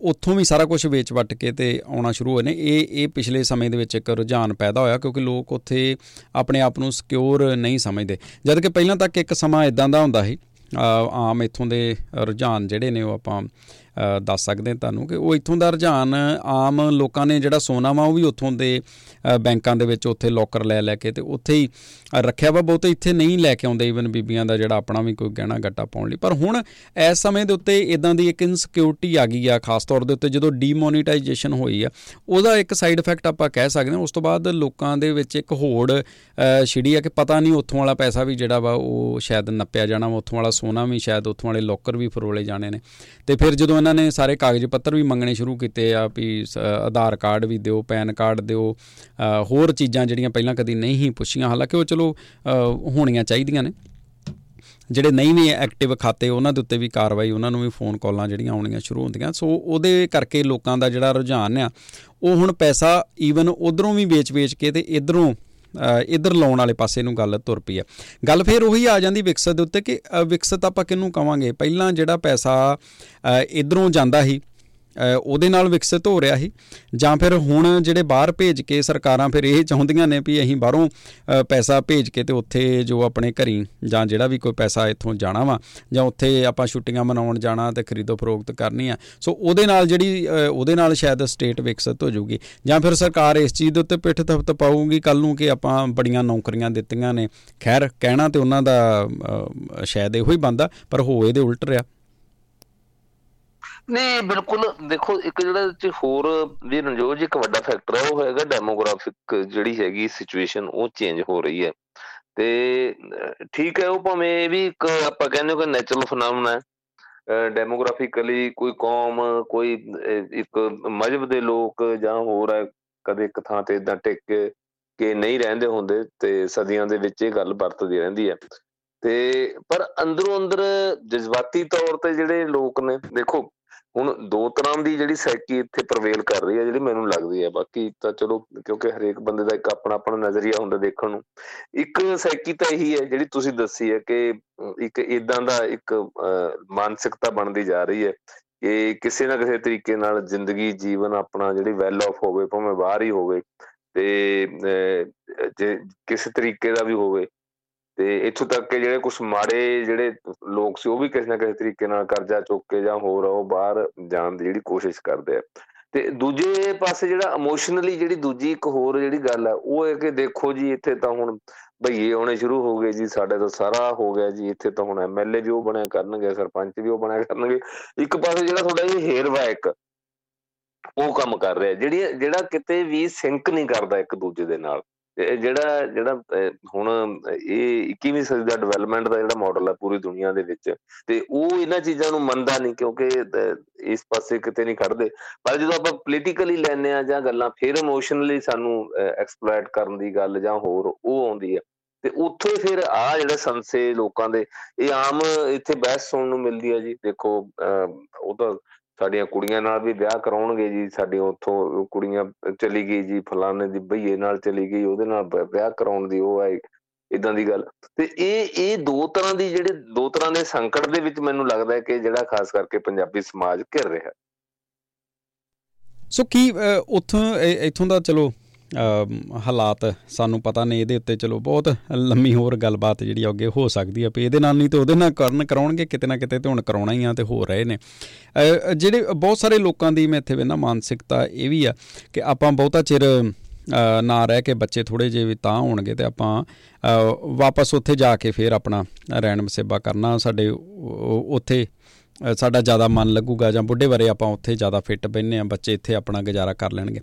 ਉੱਥੋਂ ਵੀ ਸਾਰਾ ਕੁਝ ਵੇਚ ਵਟ ਕੇ ਤੇ ਆਉਣਾ ਸ਼ੁਰੂ ਹੋਏ ਨੇ। ਇਹ ਇਹ ਪਿਛਲੇ ਸਮੇਂ ਦੇ ਵਿੱਚ ਇੱਕ ਰੁਝਾਨ ਪੈਦਾ ਹੋਇਆ ਕਿਉਂਕਿ ਲੋਕ ਉੱਥੇ ਆਪਣੇ ਆਪ ਨੂੰ ਸਿਕਿਉਰ ਨਹੀਂ ਸਮਝਦੇ। ਜਦ ਕਿ ਪਹਿਲਾਂ ਤੱਕ ਇੱਕ ਸਮਾਂ ਇਦਾਂ ਦਾ ਹੁੰਦਾ ਸੀ। ਆਮ ਇੱਥੋਂ ਦੇ ਰੁਝਾਨ ਜਿਹੜੇ ਨੇ ਉਹ ਆਪਾਂ ਦੱਸ ਸਕਦੇ ਹਾਂ ਤੁਹਾਨੂੰ ਕਿ ਉਹ ਇੱਥੋਂ ਦਾ ਰੁਝਾਨ ਆਮ ਲੋਕਾਂ ਨੇ ਜਿਹੜਾ ਸੋਨਾ ਵਾ ਉਹ ਵੀ ਉੱਥੋਂ ਦੇ ਬੈਂਕਾਂ ਦੇ ਵਿੱਚ ਉੱਥੇ ਲੋਕਰ ਲੈ ਲੈ ਕੇ ਤੇ ਉੱਥੇ ਹੀ ਰੱਖਿਆ ਵਾ ਬਹੁਤ ਇੱਥੇ ਨਹੀਂ ਲੈ ਕੇ ਆਉਂਦੇ ਇਵਨ ਬੀਬੀਆਂ ਦਾ ਜਿਹੜਾ ਆਪਣਾ ਵੀ ਕੋਈ ਗਹਿਣਾ ਗੱਟਾ ਪਾਉਣ ਲਈ। ਪਰ ਹੁਣ ਇਸ ਸਮੇਂ ਦੇ ਉੱਤੇ ਇਦਾਂ ਦੀ ਇੱਕ ਇਨਸਿਕਿਉਰਿਟੀ ਆ ਗਈ ਆ, ਖਾਸ ਤੌਰ ਦੇ ਉੱਤੇ ਜਦੋਂ ਡੀਮੋਨੀਟਾਈਜੇਸ਼ਨ ਹੋਈ ਆ, ਉਹਦਾ ਇੱਕ ਸਾਈਡ ਇਫੈਕਟ ਆਪਾਂ ਕਹਿ ਸਕਦੇ ਹਾਂ। ਉਸ ਤੋਂ ਬਾਅਦ ਲੋਕਾਂ ਦੇ ਵਿੱਚ ਇੱਕ ਹੋੜ ਛਿੜੀ ਆ ਕਿ ਪਤਾ ਨਹੀਂ ਉੱਥੋਂ ਵਾਲਾ ਪੈਸਾ ਵੀ ਜਿਹੜਾ ਵਾ ਉਹ ਸ਼ਾਇਦ ਨੱਪਿਆ ਜਾਣਾ ਉੱਥੋਂ ਵਾਲਾ ਸੋਨਾ ਵੀ ਸ਼ਾਇਦ ਉੱਥੋਂ ਵਾਲੇ ਲੋਕਰ ਵੀ ਫਰੋਲੇ ਜਾਣੇ ਨੇ। ਤੇ ਫਿਰ ਜਦੋਂ ਇਹਨਾਂ ਨੇ ਸਾਰੇ ਕਾਗਜ਼ ਪੱਤਰ ਵੀ ਮੰਗਣੇ ਸ਼ੁਰੂ ਕੀਤੇ ਆ ਵੀ ਆਧਾਰ ਕਾਰਡ ਵੀ ਦਿਓ, ਪੈਨ ਕਾਰਡ ਦਿਓ ਹੋਰ ਚੀਜ਼ਾਂ ਜਿਹੜੀਆਂ ਪਹਿਲਾਂ ਕਦੀ ਨਹੀਂ ਹੀ ਪੁੱਛੀਆਂ। ਹਾਲਾਂਕਿ ਉਹ ਚਲੋ ਹੋਣੀਆਂ ਚਾਹੀਦੀਆਂ ਨੇ। ਜਿਹੜੇ ਨਹੀਂ ਵੀ ਐਕਟਿਵ ਖਾਤੇ, ਉਹਨਾਂ ਦੇ ਉੱਤੇ ਵੀ ਕਾਰਵਾਈ, ਉਹਨਾਂ ਨੂੰ ਵੀ ਫੋਨ ਕਾਲਾਂ ਜਿਹੜੀਆਂ ਆਉਣੀਆਂ ਸ਼ੁਰੂ ਹੁੰਦੀਆਂ। ਸੋ ਉਹਦੇ ਕਰਕੇ ਲੋਕਾਂ ਦਾ ਜਿਹੜਾ ਰੁਝਾਨ ਆ, ਉਹ ਹੁਣ ਪੈਸਾ ਈਵਨ ਉਧਰੋਂ ਵੀ ਵੇਚ-ਵੇਚ ਕੇ ਤੇ ਇਧਰੋਂ ਇਧਰ ਲਾਉਣ ਵਾਲੇ ਪਾਸੇ ਨੂੰ ਗੱਲ ਤੁਰ ਪਈ ਆ ਗੱਲ ਫੇਰ ਉਹੀ ਆ ਜਾਂਦੀ ਵਿਕਸਤ ਦੇ ਉੱਤੇ ਕਿ ਵਿਕਸਤ ਆਪਾਂ ਕਿਹਨੂੰ ਕਵਾਂਗੇ? ਪਹਿਲਾਂ ਜਿਹੜਾ ਪੈਸਾ ਇਧਰੋਂ ਜਾਂਦਾ ਸੀ ਉਹਦੇ ਨਾਲ ਵਿਕਸਿਤ ਹੋ ਰਿਹਾ ਸੀ। ਜਾਂ ਫਿਰ ਹੁਣ ਜਿਹੜੇ ਬਾਹਰ ਭੇਜ ਕੇ ਸਰਕਾਰਾਂ ਫਿਰ ਇਹ ਚਾਹੁੰਦੀਆਂ ਨੇ ਵੀ ਅਸੀਂ ਬਾਹਰੋਂ ਪੈਸਾ ਭੇਜ ਕੇ ਤੇ ਉੱਥੇ ਜੋ ਆਪਣੇ ਘਰੀ ਜਾਂ ਜਿਹੜਾ ਵੀ ਕੋਈ ਪੈਸਾ ਇੱਥੋਂ ਜਾਣਾ ਵਾ, ਜਾਂ ਉੱਥੇ ਆਪਾਂ ਛੁੱਟੀਆਂ ਮਨਾਉਣ ਜਾਣਾ ਤੇ ਖਰੀਦੋ ਫਰੋਖਤ ਕਰਨੀ ਆ। ਸੋ ਉਹਦੇ ਨਾਲ ਜਿਹੜੀ ਉਹਦੇ ਨਾਲ ਸ਼ਾਇਦ ਸਟੇਟ ਵਿਕਸਿਤ ਹੋ ਜਾਊਗੀ। ਜਾਂ ਫਿਰ ਸਰਕਾਰ ਇਸ ਚੀਜ਼ ਦੇ ਉੱਤੇ ਪਿੱਠ ਥਪਤ ਪਾਊਗੀ ਕੱਲ ਨੂੰ ਕਿ ਆਪਾਂ ਬੜੀਆਂ ਨੌਕਰੀਆਂ ਦਿੱਤੀਆਂ ਨੇ। ਖੈਰ, ਕਹਿਣਾ ਤੇ ਉਹਨਾਂ ਦਾ ਸ਼ਾਇਦ ਇਹੋ ਹੀ ਬੰਦਾ ਪਰ ਹੋਏ ਦੇ ਉਲਟ ਰਿਹਾ। ਨਹੀਂ, ਬਿਲਕੁਲ, ਦੇਖੋ, ਇੱਕ ਜਿਹੜਾ ਚ ਹੋਰ ਵੀ ਰਣਜੋਤ ਇੱਕ ਵੱਡਾ ਫੈਕਟਰ ਹੈ ਉਹ ਹੈਗਾ ਡੈਮੋਗ੍ਰਾਫਿਕ ਜਿਹੜੀ ਹੈਗੀ ਸਿਚੁਏਸ਼ਨ ਉਹ ਚੇਂਜ ਹੋ ਰਹੀ ਹੈ। ਤੇ ਠੀਕ ਹੈ, ਉਹ ਭਾਵੇਂ ਵੀ ਇੱਕ ਆਪਾਂ ਕਹਿੰਦੇ ਕਿ ਨੇਚਰਲ ਫੀਨੋਮਨਾ ਹੈ। ਡੈਮੋਗ੍ਰਾਫਿਕਲੀ ਕੋਈ ਕੌਮ, ਕੋਈ ਇੱਕ ਮਜਬ ਦੇ ਲੋਕ ਜਾਂ ਹੋਰ ਹੈ, ਕਦੇ ਇੱਕ ਥਾਂ ਤੇ ਇਦਾਂ ਟਿਕ ਕੇ ਨਹੀਂ ਰਹਿੰਦੇ ਹੁੰਦੇ ਤੇ ਸਦੀਆਂ ਦੇ ਵਿੱਚ ਇਹ ਗੱਲ ਵਰਤਦੀ ਰਹਿੰਦੀ ਹੈ। ਤੇ, ਪਰ ਅੰਦਰੋਂ ਅੰਦਰ ਜਜ਼ਬਾਤੀ ਤੌਰ ਤੇ ਜਿਹੜੇ ਲੋਕ ਨੇ, ਦੇਖੋ ਹੁਣ ਦੋ ਤਰ੍ਹਾਂ ਦੀ ਜਿਹੜੀ ਸਾਈਕੀ ਇੱਥੇ ਪ੍ਰਵੇਲ ਕਰ ਰਹੀ ਹੈ ਜਿਹੜੀ ਮੈਨੂੰ ਲੱਗਦੀ ਹੈ ਬਾਕੀ ਤਾਂ ਚਲੋ, ਕਿਉਂਕਿ ਹਰੇਕ ਬੰਦੇ ਦਾ ਇੱਕ ਆਪਣਾ ਆਪਣਾ ਨਜ਼ਰੀਆ ਹੁੰਦਾ ਦੇਖਣ ਨੂੰ। ਇੱਕ ਸਾਈਕੀ ਤਾਂ ਇਹੀ ਹੈ ਜਿਹੜੀ ਤੁਸੀਂ ਦੱਸੀ ਹੈ ਕਿ ਇੱਕ ਇਦਾਂ ਦਾ ਇੱਕ ਮਾਨਸਿਕਤਾ ਬਣਦੀ ਜਾ ਰਹੀ ਹੈ ਕਿ ਕਿਸੇ ਨਾ ਕਿਸੇ ਤਰੀਕੇ ਨਾਲ ਜ਼ਿੰਦਗੀ, ਜੀਵਨ ਆਪਣਾ ਜਿਹੜੀ ਵੈਲ ਆਫ ਹੋਵੇ, ਭਾਵੇਂ ਬਾਹਰ ਹੀ ਹੋਵੇ, ਤੇ ਜੇ ਕਿਸੇ ਤਰੀਕੇ ਦਾ ਵੀ ਹੋਵੇ ਤੇ ਇੱਥੋਂ ਤੱਕ ਕਿ ਜਿਹੜੇ ਕੁਝ ਮਾੜੇ ਜਿਹੜੇ ਲੋਕ ਸੀ, ਉਹ ਵੀ ਕਿਸੇ ਨਾ ਕਿਸੇ ਤਰੀਕੇ ਨਾਲ ਕਰਜ਼ਾ ਚੁੱਕ ਕੇ ਜਾਂ ਹੋਰ ਉਹ ਬਾਹਰ ਜਾਣ ਦੀ ਜਿਹੜੀ ਕੋਸ਼ਿਸ਼ ਕਰਦੇ ਆ। ਤੇ ਦੂਜੇ ਪਾਸੇ ਜਿਹੜਾ ਇਮੋਸ਼ਨਲੀ ਜਿਹੜੀ ਦੂਜੀ ਇੱਕ ਹੋਰ ਜਿਹੜੀ ਗੱਲ ਆ, ਉਹ ਹੈ ਕਿ ਦੇਖੋ ਜੀ, ਇੱਥੇ ਤਾਂ ਹੁਣ ਭਈਏ ਆਉਣੇ ਸ਼ੁਰੂ ਹੋ ਗਏ ਜੀ, ਸਾਡੇ ਤੋਂ ਸਾਰਾ ਹੋ ਗਿਆ ਜੀ, ਇੱਥੇ ਤਾਂ ਹੁਣ ਐਮਐਲਏ ਵੀ ਉਹ ਬਣਿਆ ਕਰਨਗੇ, ਸਰਪੰਚ ਵੀ ਉਹ ਬਣਿਆ ਕਰਨਗੇ। ਇੱਕ ਪਾਸੇ ਜਿਹੜਾ ਤੁਹਾਡਾ ਇਹ ਹੇਰਵਾ ਇੱਕ ਉਹ ਕੰਮ ਕਰ ਰਿਹਾ ਜਿਹੜੀ ਜਿਹੜਾ ਕਿਤੇ ਵੀ ਸਿੰਕ ਨਹੀਂ ਕਰਦਾ ਇੱਕ ਦੂਜੇ ਦੇ ਨਾਲ। ਜਿਹੜਾ ਜਿਹੜਾ ਹੁਣ ਇਹ 21ਵੀਂ ਸਦੀ ਦਾ ਡਿਵੈਲਪਮੈਂਟ ਦਾ ਜਿਹੜਾ ਮਾਡਲ ਹੈ ਪੂਰੀ ਦੁਨੀਆ ਦੇ ਵਿੱਚ, ਤੇ ਉਹ ਇਹਨਾਂ ਚੀਜ਼ਾਂ ਨੂੰ ਮੰਨਦਾ ਨਹੀਂ ਕਿਉਂਕਿ ਇਸ ਪਾਸੇ ਕਿਤੇ ਨਹੀਂ ਖੜਦੇ। ਪਰ ਜਦੋਂ ਆਪਾਂ ਪੋਲੀਟੀਕਲੀ ਲੈਨੇ ਆ ਜਾਂ ਗੱਲਾਂ, ਫਿਰ ਇਮੋਸ਼ਨਲੀ ਸਾਨੂੰ ਐਕਸਪਲੋਇਟ ਕਰਨ ਦੀ ਗੱਲ ਜਾਂ ਹੋਰ ਉਹ ਆਉਂਦੀ ਹੈ ਤੇ ਉੱਥੇ ਫਿਰ ਆ ਜਿਹੜੇ ਸੰਸੇ ਲੋਕਾਂ ਦੇ, ਇਹ ਆਮ ਇੱਥੇ ਬਹਿਸ ਸੁਣਨ ਨੂੰ ਮਿਲਦੀ ਹੈ ਜੀ। ਦੇਖੋ ਉਹ ਤਾਂ ਸਾਡੀਆਂ ਕੁੜੀਆਂ ਨਾਲ ਵੀ ਵਿਆਹ ਕਰਾਉਣਗੇ ਜੀ, ਸਾਡੇ ਉੱਥੋਂ ਕੁੜੀਆਂ ਚਲੀ ਗਈ ਜੀ, ਫਲਾਣੇ ਦੀ ਭਈਏ ਨਾਲ ਚਲੀ ਗਈ, ਉਹਦੇ ਨਾਲ ਵਿਆਹ ਕਰਾਉਣ ਦੀ ਉਹ ਆਈ ਇਦਾਂ ਦੀ ਗੱਲ। ਤੇ ਇਹ ਇਹ ਦੋ ਤਰ੍ਹਾਂ ਦੀ ਜਿਹੜੇ, ਦੋ ਤਰ੍ਹਾਂ ਦੇ ਸੰਕਟ ਦੇ ਵਿੱਚ ਮੈਨੂੰ ਲੱਗਦਾ ਹੈ ਕਿ ਜਿਹੜਾ ਖਾਸ ਕਰਕੇ ਪੰਜਾਬੀ ਸਮਾਜ ਘਿਰ ਰਿਹਾ। ਸੋ ਕੀ ਉੱਥੋਂ ਇਥੋਂ ਦਾ ਚਲੋ ਹਾਲਾਤ ਸਾਨੂੰ ਪਤਾ ਨਹੀਂ, ਇਹਦੇ ਉੱਤੇ ਚਲੋ ਬਹੁਤ ਲੰਮੀ ਹੋਰ ਗੱਲਬਾਤ ਜਿਹੜੀ ਅੱਗੇ ਹੋ ਸਕਦੀ ਹੈ ਵੀ ਇਹਦੇ ਨਾਲ ਨਹੀਂ ਤੇ ਉਹਦੇ ਨਾਲ ਕਰਨ ਕਰਾਉਣਗੇ, ਕਿਤੇ ਨਾ ਕਿਤੇ ਤੇ ਹੁਣ ਕਰਾਉਣਾ ਹੀ ਆ ਤੇ ਹੋ ਰਹੇ ਨੇ। ਜਿਹੜੇ ਬਹੁਤ ਸਾਰੇ ਲੋਕਾਂ ਦੀ ਮੈਂ ਇੱਥੇ ਵੇਨਾ ਮਾਨਸਿਕਤਾ ਇਹ ਵੀ ਆ ਕਿ ਆਪਾਂ ਬਹੁਤਾ ਚਿਰ ਨਾ ਰਹਿ ਕੇ ਬੱਚੇ ਥੋੜੇ ਜਿਹੇ ਵੀ ਤਾਂ ਹੋਣਗੇ ਤੇ ਆਪਾਂ ਵਾਪਸ ਉੱਥੇ ਜਾ ਕੇ ਫੇਰ ਆਪਣਾ ਰਹਿਣ ਮਸੇਬਾ ਕਰਨਾ, ਸਾਡੇ ਉੱਥੇ ਸਾਡਾ ਜ਼ਿਆਦਾ ਮਨ ਲੱਗੂਗਾ ਜਾਂ ਬੁੱਢੇ ਬਾਰੇ ਆਪਾਂ ਉੱਥੇ ਜ਼ਿਆਦਾ ਫਿੱਟ ਬੈੰਨੇ ਆ ਬੱਚੇ ਇੱਥੇ ਆਪਣਾ ਗੁਜ਼ਾਰਾ ਕਰ ਲੈਣਗੇ।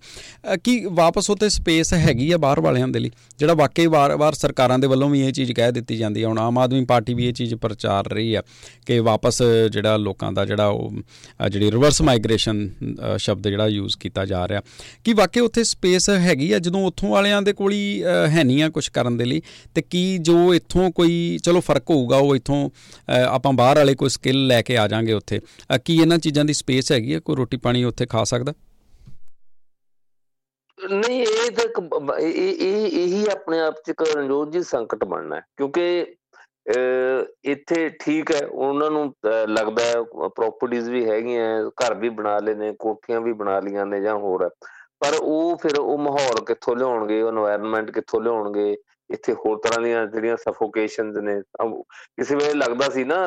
ਕੀ ਵਾਪਸ ਉੱਥੇ ਸਪੇਸ ਹੈਗੀ ਆ ਬਾਹਰ ਵਾਲਿਆਂ ਦੇ ਲਈ? ਜਿਹੜਾ ਵਾਕਈ ਵਾਰ-ਵਾਰ ਸਰਕਾਰਾਂ ਦੇ ਵੱਲੋਂ ਵੀ ਇਹ ਚੀਜ਼ ਕਹਿ ਦਿੱਤੀ ਜਾਂਦੀ ਹੈ ਹੁਣ ਆਮ ਆਦਮੀ ਪਾਰਟੀ ਵੀ ਇਹ ਚੀਜ਼ ਪ੍ਰਚਾਰ ਰਹੀ ਆ ਕਿ ਵਾਪਸ ਜਿਹੜਾ ਲੋਕਾਂ ਦਾ ਜਿਹੜਾ ਉਹ ਜਿਹੜੀ ਰਿਵਰਸ ਮਾਈਗ੍ਰੇਸ਼ਨ ਸ਼ਬਦ ਜਿਹੜਾ ਯੂਜ਼ ਕੀਤਾ ਜਾ ਰਿਹਾ। ਕੀ ਵਾਕਈ ਉੱਥੇ ਸਪੇਸ ਹੈਗੀ ਆ? ਜਦੋਂ ਉੱਥੋਂ ਵਾਲਿਆਂ ਦੇ ਕੋਲ ਹੀ ਹੈ ਨਹੀਂ ਆ ਕੁਝ ਕਰਨ ਦੇ ਲਈ, ਤੇ ਕੀ ਜੋ ਇੱਥੋਂ ਕੋਈ, ਚਲੋ ਫ਼ਰਕ ਹੋਊਗਾ, ਉਹ ਇੱਥੋਂ ਆਪਾਂ ਬਾਹਰ ਵਾਲੇ ਕੋਈ ਸਕਿੱਲ ਲੈ ਕੇ ਆ ਜਾਾਂਗੇ ਕਰਾਂਗੇ ਉੱਥੇ। ਕੀ ਇਹਨਾਂ ਚੀਜ਼ਾਂ ਦੀ ਸਪੇਸ ਹੈਗੀ ਹੈ ਕੋਈ ਰੋਟੀ ਪਾਣੀ ਉੱਥੇ ਖਾ ਸਕਦਾ? ਨਹੀਂ, ਇਹ ਤਾਂ ਇਹ ਇਹ, ਇਹੀ ਆਪਣੇ ਆਪ ਚ ਰਣਜੋਤ ਜੀ ਸੰਕਟ ਬਣਨਾ ਹੈ। ਕਿਉਂਕਿ ਇੱਥੇ ਠੀਕ ਹੈ, ਉਹਨਾਂ ਨੂੰ ਲੱਗਦਾ ਹੈ ਪ੍ਰਾਪਰਟੀਆਂ ਵੀ ਹੈਗੀਆਂ ਘਰ ਵੀ ਬਣਾ ਲਏ ਨੇ, ਕੋਠੀਆਂ ਵੀ ਬਣਾ ਲੀਆਂ ਨੇ ਜਾਂ ਹੋਰ ਪਰ ਉਹ ਫਿਰ ਉਹ ਮਾਹੌਲ ਕਿੱਥੋਂ ਲਿਆਉਣਗੇ, ਉਹ এনवायरमेंट ਕਿੱਥੋਂ ਲਿਆਉਣਗੇ ਇੱਥੇ ਹੋਰ ਤਰ੍ਹਾਂ ਦੀਆਂ ਜਿਹੜੀਆਂ ਸਫੋਕੇਸ਼ਨਸ ਨੇ ਕਿਸੇ ਵੇਲੇ ਲੱਗਦਾ ਸੀ ਨਾ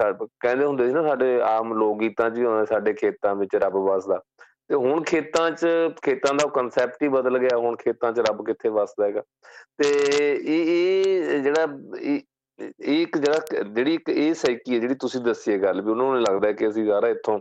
ਕਹਿੰਦੇ ਹੁੰਦੇ ਸੀ ਨਾ ਸਾਡੇ ਆਮ ਲੋਕ ਗੀਤਾਂ 'ਚ ਵੀ ਆਉਂਦੇ ਸਾਡੇ ਖੇਤਾਂ ਵਿੱਚ ਰੱਬ ਵਸਦਾ। ਤੇ ਹੁਣ ਖੇਤਾਂ 'ਚ, ਖੇਤਾਂ ਦਾ ਕਨਸੈਪਟ ਹੀ ਬਦਲ ਗਿਆ, ਹੁਣ ਖੇਤਾਂ 'ਚ ਰੱਬ ਕਿੱਥੇ ਵਸਦਾ ਹੈਗਾ। ਤੇ ਇਹ ਇਹ ਜਿਹੜਾ, ਇਹ ਇੱਕ ਜਿਹੜਾ, ਜਿਹੜੀ ਇੱਕ ਇਹ ਸਾਈਕੀ ਹੈ, ਜਿਹੜੀ ਤੁਸੀਂ ਦੱਸੀ ਹੈ ਗੱਲ ਵੀ, ਉਹਨਾਂ ਨੂੰ ਲੱਗਦਾ ਕਿ ਅਸੀਂ ਸਾਰਾ ਇੱਥੋਂ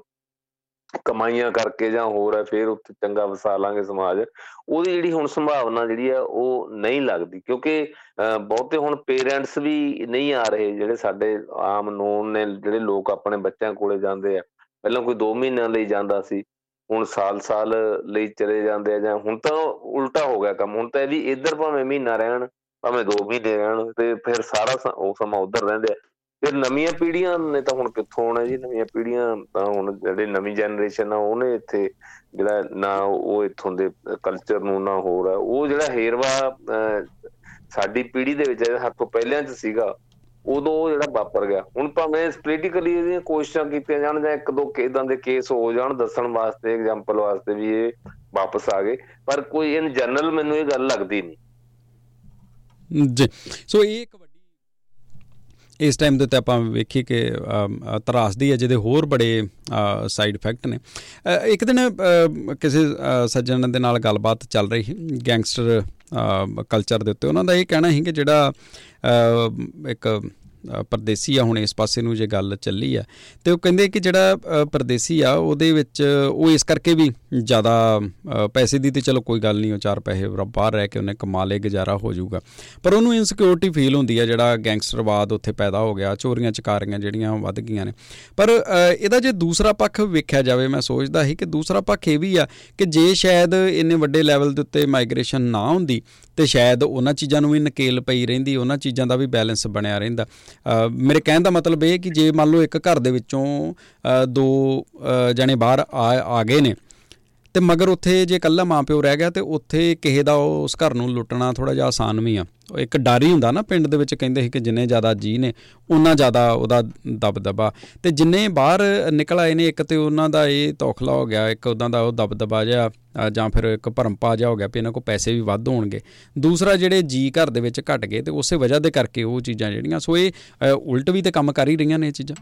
ਕਮਾਈਆਂ ਕਰਕੇ ਜਾਂ ਹੋਰ ਹੈ, ਫਿਰ ਉੱਥੇ ਚੰਗਾ ਵਸਾ ਲਾਂਗੇ ਸਮਾਜ। ਉਹਦੀ ਜਿਹੜੀ ਹੁਣ ਸੰਭਾਵਨਾ ਜਿਹੜੀ ਆ ਉਹ ਨਹੀਂ ਲੱਗਦੀ। ਕਿਉਂਕਿ ਬਹੁਤੇ ਹੁਣ ਪੇਰੈਂਟਸ ਵੀ ਨਹੀਂ ਆ ਰਹੇ, ਜਿਹੜੇ ਸਾਡੇ ਆਮ ਨੋਨ ਨੇ, ਜਿਹੜੇ ਲੋਕ ਆਪਣੇ ਬੱਚਿਆਂ ਕੋਲੇ ਜਾਂਦੇ ਆ। ਪਹਿਲਾਂ ਕੋਈ 2 ਮਹੀਨਿਆਂ ਲਈ ਜਾਂਦਾ ਸੀ, ਹੁਣ ਸਾਲ-ਸਾਲ ਲਈ ਚਲੇ ਜਾਂਦੇ ਆ, ਜਾਂ ਹੁਣ ਤਾਂ ਉਲਟਾ ਹੋ ਗਿਆ ਕੰਮ। ਹੁਣ ਤਾਂ ਇਹ ਵੀ ਇੱਧਰ ਭਾਵੇਂ ਮਹੀਨਾ ਰਹਿਣ, ਭਾਵੇਂ 2 ਮਹੀਨੇ ਰਹਿਣ, ਤੇ ਫਿਰ ਸਾਰਾ ਉਹ ਸਮਾਂ ਉੱਧਰ ਰਹਿੰਦੇ ਆ। ਫਿਰ ਨਵੀਆਂ ਪੀੜ੍ਹੀਆਂ ਨੇ ਤਾਂ ਹੁਣ ਕਿੱਥੋਂ ਆਉਣਾ ਜੀ? ਨਵੀਆਂ ਪੀੜ੍ਹੀਆਂ ਤਾਂ ਹੁਣ ਜਿਹੜੇ ਨਵੀਂ ਜਨਰੇਸ਼ਨ ਆ, ਉਹਨੇ ਇੱਥੇ ਜਿਹੜਾ ਨਾ ਉਹ ਇੱਥੋਂ ਦੇ ਕਲਚਰ ਨੂੰ ਨਾ ਹੋਰ ਆ। ਉਹ ਜਿਹੜਾ ਹੇਰਵਾ ਸਾਡੀ ਪੀੜ੍ਹੀ ਦੇ ਵਿੱਚ ਹੱਥ ਤੋਂ ਪਹਿਲਿਆਂ 'ਚ ਸੀਗਾ, ਉਦੋਂ ਉਹ ਜਿਹੜਾ ਵਾਪਰ ਗਿਆ। ਹੁਣ ਭਾਵੇਂ ਪੋਲੀਟੀਕਲੀ ਇਹਦੀਆਂ ਕੋਸ਼ਿਸ਼ਾਂ ਕੀਤੀਆਂ ਜਾਣ ਜਾਂ ਇੱਕ ਦੋ ਇਦਾਂ ਦੇ ਕੇਸ ਹੋ ਜਾਣ ਦੱਸਣ ਵਾਸਤੇ ਐਗਜ਼ਾਮਪਲ ਵਾਸਤੇ ਵੀ ਇਹ ਵਾਪਸ ਆ ਗਏ, ਪਰ ਕੋਈ ਇਨ ਜਨਰਲ ਮੈਨੂੰ ਇਹ ਗੱਲ ਲੱਗਦੀ ਨਹੀਂ। ਜੀ ਸੋ ਇਹ ਇੱਕ ਇਸ ਟਾਈਮ ਦੇ ਉੱਤੇ ਆਪਾਂ ਵੇਖੀ ਕਿ ਤਰਾਸਦੀ ਹੈ, ਜਿਹਦੇ ਹੋਰ ਬੜੇ ਸਾਈਡ ਇਫੈਕਟ ਨੇ। ਇੱਕ ਦਿਨ ਕਿਸੇ ਸੱਜਣ ਦੇ ਨਾਲ ਗੱਲਬਾਤ ਚੱਲ ਰਹੀ ਗੈਂਗਸਟਰ ਕਲਚਰ ਦੇ ਉੱਤੇ। ਉਹਨਾਂ ਦਾ ਇਹ ਕਹਿਣਾ ਸੀ ਕਿ ਜਿਹੜਾ ਇੱਕ ਪਰਦੇਸੀ ਆ, ਹੁਣ ਇਸ ਪਾਸੇ ਨੂੰ ਜੇ ਗੱਲ ਚੱਲੀ ਆ, ਤੇ ਉਹ ਕਹਿੰਦੇ ਕਿ ਜਿਹੜਾ ਪਰਦੇਸੀ ਆ, ਉਹਦੇ ਵਿੱਚ ਉਹ ਇਸ ਕਰਕੇ ਵੀ ਜ਼ਿਆਦਾ ਪੈਸੇ ਦੀ ਤੇ ਚਲੋ ਕੋਈ ਗੱਲ ਨਹੀਂ, ਉਹ ਚਾਰ ਪੈਸੇ ਬਾਹਰ ਰਹਿ ਕੇ ਉਹਨੇ ਕਮਾ ਲੇ ਗੁਜ਼ਾਰਾ ਹੋ ਜਾਊਗਾ। ਪਰ ਉਹਨੂੰ ਇਨਸਿਕਿਉਰਿਟੀ ਫੀਲ ਹੁੰਦੀ ਆ, ਜਿਹੜਾ ਗੈਂਗਸਟਰਵਾਦ ਉੱਥੇ ਪੈਦਾ ਹੋ ਗਿਆ, ਚੋਰੀਆਂ, ਚਕਾਰੀਆਂ ਜਿਹੜੀਆਂ ਵੱਧ ਗਈਆਂ ਨੇ। ਪਰ ਇਹਦਾ ਜੇ ਦੂਸਰਾ ਪੱਖ ਵੇਖਿਆ ਜਾਵੇ, ਮੈਂ ਸੋਚਦਾ ਸੀ ਕਿ ਦੂਸਰਾ ਪੱਖ ਇਹ ਵੀ ਆ ਕਿ ਜੇ ਸ਼ਾਇਦ ਇੰਨੇ ਵੱਡੇ ਲੈਵਲ ਦੇ ਉੱਤੇ ਮਾਈਗ੍ਰੇਸ਼ਨ ਨਾ ਹੁੰਦੀ, ਤੇ ਸ਼ਾਇਦ ਉਹਨਾਂ ਚੀਜ਼ਾਂ ਨੂੰ ਵੀ ਨਕੇਲ ਪਈ ਰਹਿੰਦੀ, ਉਹਨਾਂ ਚੀਜ਼ਾਂ ਦਾ ਵੀ ਬੈਲੈਂਸ ਬਣਿਆ ਰਹਿੰਦਾ। ਮੇਰੇ ਕਹਿਣ ਦਾ ਮਤਲਬ ਇਹ ਕਿ ਜੇ ਮੰਨ ਲਓ ਇੱਕ ਘਰ ਦੇ ਵਿੱਚੋਂ ਦੋ ਜਣੇ ਬਾਹਰ ਆ ਗਏ ਨੇ ਤੇ ਮਗਰ ਉੱਥੇ ਜੇ ਇਕੱਲਾ ਮਾਪਿਓ ਰਹਿ ਗਿਆ ਤੇ ਉੱਥੇ ਕਿਸੇ ਦਾ ਉਸ ਘਰ ਨੂੰ ਲੁੱਟਣਾ ਥੋੜਾ ਜਿਹਾ ਆਸਾਨ ਵੀ ਆ। ਇੱਕ ਡਰ ਹੀ ਹੁੰਦਾ ਨਾ ਪਿੰਡ ਦੇ ਵਿੱਚ ਕਹਿੰਦੇ ਸੀ ਕਿ ਜਿੰਨੇ ਜ਼ਿਆਦਾ ਜੀ ਨੇ ਉਹਨਾਂ ਜ਼ਿਆਦਾ ਉਹਦਾ ਦਬਦਬਾ। ਤੇ ਜਿੰਨੇ ਬਾਹਰ ਨਿਕਲ ਆਏ ਨੇ, ਇੱਕ ਤੇ ਉਹਨਾਂ ਦਾ ਇਹ ਤੌਖਲਾ ਹੋ ਗਿਆ, ਇੱਕ ਉਹਨਾਂ ਦਾ ਉਹ ਦਬਦਬਾ ਜਿਹਾ ਜਾਂ ਫਿਰ ਇੱਕ ਭਰਮਪਾ ਜਿਹਾ ਹੋ ਗਿਆ ਵੀ ਇਹਨਾਂ ਕੋ ਪੈਸੇ ਵੀ ਵੱਧ ਹੋਣਗੇ। ਦੂਸਰਾ ਜਿਹੜੇ ਜੀ ਘਰ ਦੇ ਵਿੱਚ ਘਟ ਗਏ ਤੇ ਉਸੇ ਵਜ੍ਹਾ ਦੇ ਕਰਕੇ ਉਹ ਚੀਜ਼ਾਂ ਜਿਹੜੀਆਂ, ਸੋ ਇਹ ਉਲਟ ਵੀ ਤੇ ਕੰਮ ਕਰ ਹੀ ਰਹੀਆਂ ਨੇ ਇਹ ਚੀਜ਼ਾਂ।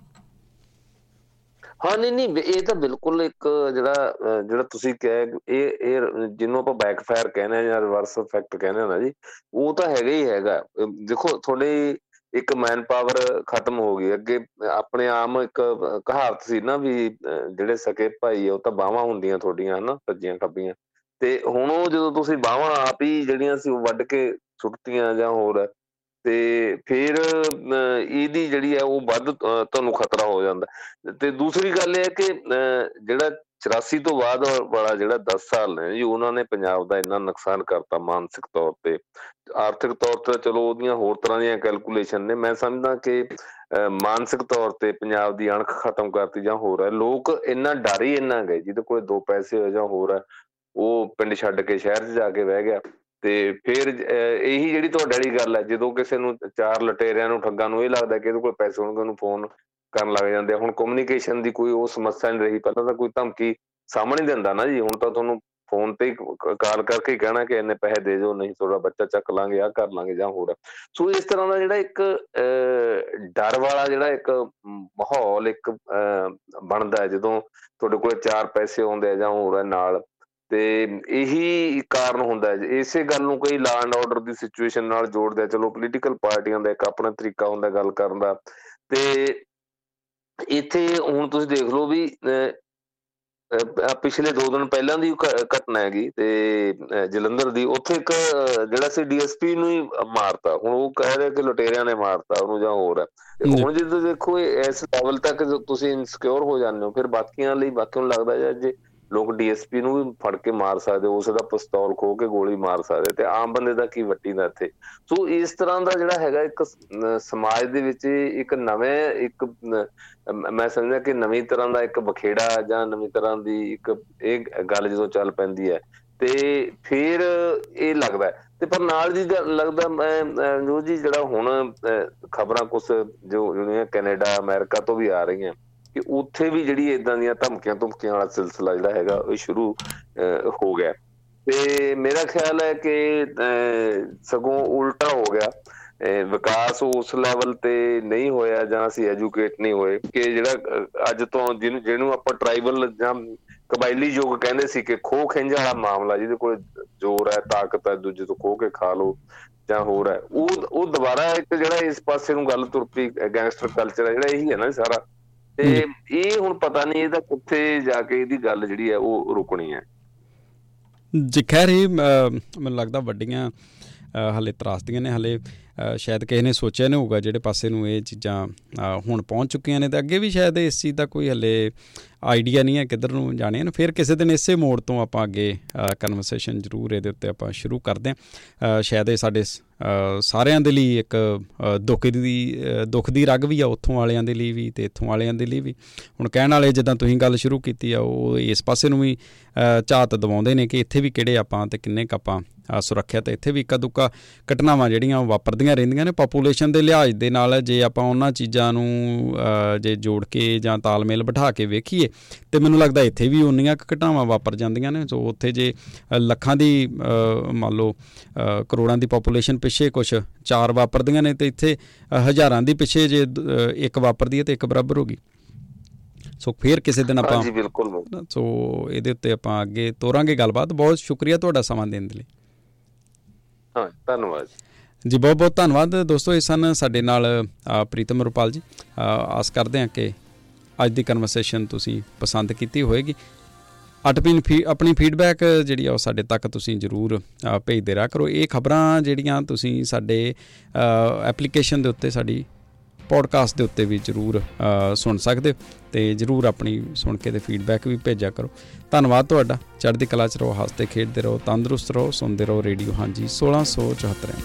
ਹਾਂ, ਨਹੀਂ ਨਹੀਂ ਇਹ ਤਾਂ ਬਿਲਕੁਲ ਇੱਕ ਜਿਹੜਾ ਜਿਹੜਾ ਤੁਸੀਂ ਕਹੇ, ਇਹ ਇਹ ਜਿਹਨੂੰ ਆਪਾਂ ਬੈਕਫਾਇਰ ਕਹਿੰਦੇ ਆ ਜਾਂ ਰਿਵਰਸ ਇਫੈਕਟ ਕਹਿੰਦੇ ਆ ਨਾ ਜੀ, ਉਹ ਤਾਂ ਹੈਗਾ ਹੀ ਹੈਗਾ। ਦੇਖੋ, ਤੁਹਾਡੀ ਇੱਕ ਮੈਨ ਪਾਵਰ ਖਤਮ ਹੋ ਗਈ। ਅੱਗੇ ਆਪਣੇ ਆਮ ਇੱਕ ਕਹਾਵਤ ਸੀ ਨਾ ਵੀ ਜਿਹੜੇ ਸਕੇ ਭਾਈ, ਉਹ ਤਾਂ ਬਾਹਾਂ ਹੁੰਦੀਆਂ ਤੁਹਾਡੀਆਂ, ਹਨਾ ਸੱਜੀਆਂ ਖੱਬੀਆਂ। ਤੇ ਹੁਣ ਉਹ ਜਦੋਂ ਤੁਸੀਂ ਬਾਹਾਂ ਆਪ ਹੀ ਜਿਹੜੀਆਂ ਸੀ, ਉਹ ਵੱਢ ਕੇ ਸੁੱਟਤੀਆਂ ਜਾਂ ਹੋਰ ਤੇ ਫਿਰ ਇਹਦੀ ਜਿਹੜੀ ਹੈ ਉਹ ਵੱਧ ਤੁਹਾਨੂੰ ਖਤਰਾ ਹੋ ਜਾਂਦਾ। ਤੇ ਦੂਸਰੀ ਗੱਲ ਇਹ ਹੈ ਕਿ ਜਿਹੜਾ 84 ਤੋਂ ਬਾਅਦ ਵਾਲਾ ਜਿਹੜਾ 10 ਸਾਲ ਨੇ ਜੀ, ਉਹਨਾਂ ਨੇ ਪੰਜਾਬ ਦਾ ਇੰਨਾ ਨੁਕਸਾਨ ਕਰਤਾ ਮਾਨਸਿਕ ਤੌਰ ਤੇ। ਆਰਥਿਕ ਤੌਰ ਤੇ ਚਲੋ ਉਹਦੀਆਂ ਹੋਰ ਤਰ੍ਹਾਂ ਦੀਆਂ ਕੈਲਕੂਲੇਸ਼ਨ ਨੇ। ਮੈਂ ਸਮਝਦਾ ਕਿ ਮਾਨਸਿਕ ਤੌਰ ਤੇ ਪੰਜਾਬ ਦੀ ਅਣਖ ਖਤਮ ਕਰਤੀ ਜਾਂ ਹੋਰ ਹੈ। ਲੋਕ ਇੰਨਾ ਡਰ ਹੀ ਇੰਨਾ ਗਏ ਜਿਹਦੇ ਕੋਲ ਦੋ ਪੈਸੇ ਹੋ ਜਾਂ ਹੋਰ ਹੈ, ਉਹ ਪਿੰਡ ਛੱਡ ਕੇ ਸ਼ਹਿਰ 'ਚ ਜਾ ਕੇ ਬਹਿ ਗਿਆ। ਤੇ ਫਿਰ ਇਹੀ ਜਿਹੜੀ ਤੁਹਾਡੇ ਵਾਲੀ ਗੱਲ ਹੈ, ਜਦੋਂ ਕਿਸੇ ਨੂੰ ਚਾਰ ਲਟੇਰਿਆਂ ਨੂੰ, ਠੱਗਾਂ ਨੂੰ ਇਹ ਲੱਗਦਾ ਕਿ ਇਹਦੇ ਕੋਲ ਪੈਸੇ ਹੋਣਗੇ, ਉਹਨੂੰ ਫੋਨ ਕਰਨ ਲੱਗ ਜਾਂਦੇ ਹੁਣ ਕਮਿਊਨੀਕੇਸ਼ਨ ਦੀ ਕੋਈ ਉਹ ਸਮੱਸਿਆ ਨਹੀਂ ਰਹੀ। ਪਹਿਲਾਂ ਤਾਂ ਕੋਈ ਧਮਕੀ ਸਾਹਮਣੇ ਦਿੰਦਾ ਨਾ ਜੀ। ਹੁਣ ਤਾਂ ਤੁਹਾਨੂੰ ਫੋਨ ਤੇ ਕਾਲ ਕਰਕੇ ਕਹਿਣਾ ਕਿ ਇੰਨੇ ਪੈਸੇ ਦੇ ਦਿਓ, ਨਹੀਂ ਤੁਹਾਡਾ ਬੱਚਾ ਚੱਕ ਲਾਂਗੇ ਆ ਕਰ ਲਾਂਗੇ ਜਾਂ ਹੋਰ। ਸੋ ਇਸ ਤਰ੍ਹਾਂ ਦਾ ਜਿਹੜਾ ਇੱਕ ਡਰ ਵਾਲਾ ਜਿਹੜਾ ਇੱਕ ਮਾਹੌਲ, ਇੱਕ ਬਣਦਾ ਹੈ। ਜਦੋਂ ਤੁਹਾਡੇ ਕੋਲ ਚਾਰ ਪੈਸੇ ਆਉਂਦੇ ਆ ਜਾਂ ਹੋਰ ਨਾਲ ਤੇ ਇਹੀ ਕਾਰਨ ਹੁੰਦਾ ਹੈ ਇਸੇ ਗੱਲ ਨੂੰ ਕਈ law and order the situation ਨਾਲ ਜੋੜਦੇ ਆ। ਚਲੋ ਪੋਲੀਟੀਕਲ ਪਾਰਟੀਆਂ ਦਾ ਇੱਕ ਆਪਣਾ ਤਰੀਕਾ ਹੁੰਦਾ ਗੱਲ ਕਰਨ ਦਾ। ਤੇ ਇੱਥੇ ਹੁਣ ਤੁਸੀਂ ਦੇਖ ਲਓ ਵੀ ਪਿਛਲੇ 2 ਦਿਨ ਪਹਿਲਾਂ ਦੀ ਘਟਨਾ ਹੈਗੀ ਤੇ ਜਲੰਧਰ ਦੀ। ਉੱਥੇ ਇੱਕ ਜਿਹੜਾ ਸੀ ਡੀਐਸਪੀ ਨੂੰ ਹੀ ਮਾਰਤਾ। ਹੁਣ ਉਹ ਕਹਿ ਰਿਹਾ ਕਿ ਲੁਟੇਰਿਆਂ ਨੇ ਮਾਰਤਾ ਉਹਨੂੰ ਜਾਂ ਹੋਰ ਹੈ। ਹੁਣ ਜਦੋਂ ਦੇਖੋ ਇਸ ਲੈਵਲ ਤੱਕ ਤੁਸੀਂ ਇਨਸਿਕਿਉਰ ਹੋ ਜਾਂਦੇ ਹੋ ਫਿਰ ਬਾਕੀਆਂ ਲਈ ਬਾਕੀਆਂ ਨੂੰ ਲੱਗਦਾ ਜੇ ਲੋਕ ਡੀਐਸਪੀ ਨੂੰ ਵੀ ਫੜ ਕੇ ਮਾਰ ਸਕਦੇ, ਉਸ ਦਾ ਪਿਸਤੌਲ ਖੋ ਕੇ ਗੋਲੀ ਮਾਰ ਸਕਦੇ ਤੇ ਆਮ ਬੰਦੇ ਦਾ ਕੀ ਵੱਟੀ ਦਾ ਇੱਥੇ? ਸੋ ਇਸ ਤਰ੍ਹਾਂ ਦਾ ਜਿਹੜਾ ਹੈਗਾ ਇੱਕ ਸਮਾਜ ਦੇ ਵਿੱਚ ਇੱਕ ਨਵੇਂ, ਇੱਕ ਮੈਂ ਸਮਝਦਾ ਕਿ ਨਵੀਂ ਤਰ੍ਹਾਂ ਦਾ ਇੱਕ ਬਖੇੜਾ ਜਾਂ ਨਵੀਂ ਤਰ੍ਹਾਂ ਦੀ ਇੱਕ ਇਹ ਗੱਲ ਜਦੋਂ ਚੱਲ ਪੈਂਦੀ ਹੈ ਤੇ ਫਿਰ ਇਹ ਲੱਗਦਾ ਤੇ ਪਰ ਨਾਲ ਜੀ ਲੱਗਦਾ ਜੋ ਜੀ ਜਿਹੜਾ ਹੁਣ ਖਬਰਾਂ ਕੁਝ ਜੋ ਜਿਹੜੀਆਂ ਕੈਨੇਡਾ, ਅਮਰੀਕਾ ਤੋਂ ਵੀ ਆ ਰਹੀਆਂ ਕਿ ਉੱਥੇ ਵੀ ਜਿਹੜੀ ਇਦਾਂ ਦੀਆਂ ਧਮਕੀਆਂ ਧਮਕੀਆਂ ਵਾਲਾ ਸਿਲਸਿਲਾ ਜਿਹੜਾ ਹੈਗਾ, ਉਹ ਸ਼ੁਰੂ ਹੋ ਗਿਆ। ਤੇ ਮੇਰਾ ਖਿਆਲ ਹੈ ਕਿ ਸਗੋਂ ਉਲਟਾ ਹੋ ਗਿਆ। ਵਿਕਾਸ ਉਸ ਲੈਵਲ ਤੇ ਨਹੀਂ ਹੋਇਆ ਜਾਂ ਅਸੀਂ ਐਜੂਕੇਟ ਨਹੀਂ ਹੋਏ ਕਿ ਜਿਹੜਾ ਅੱਜ ਤੋਂ ਜਿਹਨੂੰ ਜਿਹਨੂੰ ਆਪਾਂ ਟ੍ਰਾਈਬਲ ਜਾਂ ਕਬਾਇਲੀ ਯੁੱਗ ਕਹਿੰਦੇ ਸੀ ਕਿ ਖੋ ਖਿੰਝ ਵਾਲਾ ਮਾਮਲਾ, ਜਿਹਦੇ ਕੋਲ ਜ਼ੋਰ ਹੈ, ਤਾਕਤ ਹੈ, ਦੂਜੇ ਤੋਂ ਖੋ ਕੇ ਖਾ ਲੋ ਜਾਂ ਹੋਰ ਹੈ, ਉਹ ਉਹ ਦੁਬਾਰਾ ਇੱਕ ਜਿਹੜਾ ਇਸ ਪਾਸੇ ਨੂੰ ਗੱਲ ਤੁਰ ਪਈ ਗੈਂਗਸਟਰ ਕਲਚਰ ਹੈ, ਜਿਹੜਾ ਇਹੀ ਹੈ ਨਾ ਸਾਰਾ। ਤੇ ਇਹ ਹੁਣ ਪਤਾ ਨਹੀਂ ਇਹਦਾ ਕਿੱਥੇ ਜਾ ਕੇ ਇਹਦੀ ਗੱਲ ਜਿਹੜੀ ਹੈ ਉਹ ਰੁਕਣੀ ਹੈ। ਜੀ ਖੈਰ ਇਹ ਮੈਨੂੰ ਲੱਗਦਾ ਵੱਡੀਆਂ ਹਲੇ ਤਰਾਸਦੀਆਂ ਨੇ ਹਲੇ। ਸ਼ਾਇਦ ਕਿਸੇ ਨੇ ਸੋਚਿਆ ਨਹੀਂ ਹੋਊਗਾ ਜਿਹੜੇ ਪਾਸੇ ਨੂੰ ਇਹ ਚੀਜ਼ਾਂ ਹੁਣ ਪਹੁੰਚ ਚੁੱਕੀਆਂ ਨੇ ਤੇ ਅੱਗੇ ਵੀ ਸ਼ਾਇਦ ਇਸ ਚੀਜ਼ ਦਾ ਕੋਈ ਹਲੇ ਆਈਡੀਆ ਨਹੀਂ ਹੈ ਕਿੱਧਰ ਨੂੰ ਜਾਣੇ ਹਨ। ਫਿਰ ਕਿਸੇ ਦਿਨ ਇਸੇ ਮੋੜ ਤੋਂ ਆਪਾਂ ਅੱਗੇ ਕਨਵਰਸੇਸ਼ਨ ਜ਼ਰੂਰ ਇਹਦੇ ਉੱਤੇ ਆਪਾਂ ਸ਼ੁਰੂ ਕਰਦੇ ਹਾਂ। ਸ਼ਾਇਦ ਇਹ ਸਾਡੇ ਸਾਰਿਆਂ ਦੇ ਲਈ ਇੱਕ ਦੁੱਖ ਦੀ ਦੁੱਖ ਦੀ ਰਗ ਵੀ ਆ ਉੱਥੋਂ ਵਾਲਿਆਂ ਦੇ ਲਈ ਵੀ ਤੇ ਇੱਥੋਂ ਵਾਲਿਆਂ ਦੇ ਲਈ ਵੀ। ਹੁਣ ਕਹਿਣ ਵਾਲੇ ਜਿੱਦਾਂ ਤੁਸੀਂ ਗੱਲ ਸ਼ੁਰੂ ਕੀਤੀ ਆ, ਉਹ ਇਸ ਪਾਸੇ ਨੂੰ ਵੀ ਝਾਤ ਦਵਾਉਂਦੇ ਨੇ ਕਿ ਇੱਥੇ ਵੀ ਕਿਹੜੇ ਆਪਾਂ ਤੇ ਕਿੰਨੇ ਕ ਆਪਾਂ ਸੁਰੱਖਿਆ ਤੇ ਇੱਥੇ ਵੀ ਇੱਕਾ ਦੁੱਕਾ ਘਟਨਾਵਾਂ ਜਿਹੜੀਆਂ ਵਾਪਰਦੀਆਂ ਰਹਿੰਦੀਆਂ ਨੇ। ਪੋਪੂਲੇਸ਼ਨ ਦੇ ਲਿਹਾਜ਼ ਦੇ ਨਾਲ ਜੇ ਆਪਾਂ ਉਹਨਾਂ ਚੀਜ਼ਾਂ ਨੂੰ ਜੇ ਜੋੜ ਕੇ ਜਾਂ ਤਾਲਮੇਲ ਬਿਠਾ ਕੇ ਵੇਖੀਏ ਤੇ ਮੈਨੂੰ ਲੱਗਦਾ ਇੱਥੇ ਵੀ ਉਨੀਆਂ ਘਟਨਾਵਾਂ ਵਾਪਰ ਜਾਂਦੀਆਂ ਨੇ। ਸੋ ਉੱਥੇ ਜੇ ਲੱਖਾਂ ਦੀ ਮੰਨ ਲਓ ਕਰੋੜਾਂ ਦੀ ਪੋਪੂਲੇਸ਼ਨ ਪਿੱਛੇ ਕੁਝ ਚਾਰ ਵਾਪਰਦੀਆਂ ਨੇ ਤੇ ਇੱਥੇ ਹਜ਼ਾਰਾਂ ਦੀ ਪਿੱਛੇ ਜੇ ਇੱਕ ਵਾਪਰਦੀ ਹੈ ਤੇ ਇੱਕ ਬਰਾਬਰ ਹੋਗੀ ਸੋ ਫੇਰ ਕਿਸੇ ਦਿਨ ਆਪਾਂ ਜੀ ਬਿਲਕੁਲ ਸੋ ਇਹਦੇ ਉੱਤੇ ਆਪਾਂ ਅੱਗੇ ਤੋਰਾਂਗੇ ਗੱਲਬਾਤ। ਬਹੁਤ ਸ਼ੁਕਰੀਆ ਤੁਹਾਡਾ ਸਮਾਂ ਦੇਣ ਦੇ ਲਈ। ਹਾਂ, ਧੰਨਵਾਦ ਜੀ। ਬਹੁਤ ਬਹੁਤ ਧੰਨਵਾਦ ਦੋਸਤੋ, ਇਹ ਸਨ ਸਾਡੇ ਨਾਲ ਪ੍ਰੀਤਮ ਰੁਪਾਲ ਜੀ। ਆਸ ਕਰਦੇ ਹਾਂ ਕਿ ਅੱਜ ਦੀ ਕਨਵਰਸੇਸ਼ਨ ਤੁਸੀਂ ਪਸੰਦ ਕੀਤੀ ਹੋਵੇਗੀ ਅਟਪਿਨ ਆਪਣੀ ਫੀਡਬੈਕ ਜਿਹੜੀ ਆ ਉਹ ਸਾਡੇ ਤੱਕ ਤੁਸੀਂ ਜਰੂਰ ਭੇਜਦੇ ਰਹਾ ਕਰੋ। ਇਹ ਖਬਰਾਂ ਜਿਹੜੀਆਂ ਤੁਸੀਂ ਸਾਡੇ ਐਪਲੀਕੇਸ਼ਨ ਦੇ ਉੱਤੇ ਸਾਡੀ ਪੋਡਕਾਸਟ ਦੇ ਉੱਤੇ ਵੀ ਜਰੂਰ ਸੁਣ ਸਕਦੇ ਤੇ ਜਰੂਰ ਆਪਣੀ ਸੁਣ ਕੇ ਤੇ ਫੀਡਬੈਕ ਵੀ ਭੇਜਿਆ ਕਰੋ। ਧੰਨਵਾਦ ਤੁਹਾਡਾ। ਚੜ੍ਹਦੀ ਕਲਾ ਚ ਰਹੋ, ਹੱਸਦੇ ਖੇਡਦੇ ਰਹੋ, ਤੰਦਰੁਸਤ ਰਹੋ, ਸੁਣਦੇ ਰਹੋ ਰੇਡੀਓ। ਹਾਂਜੀ 1674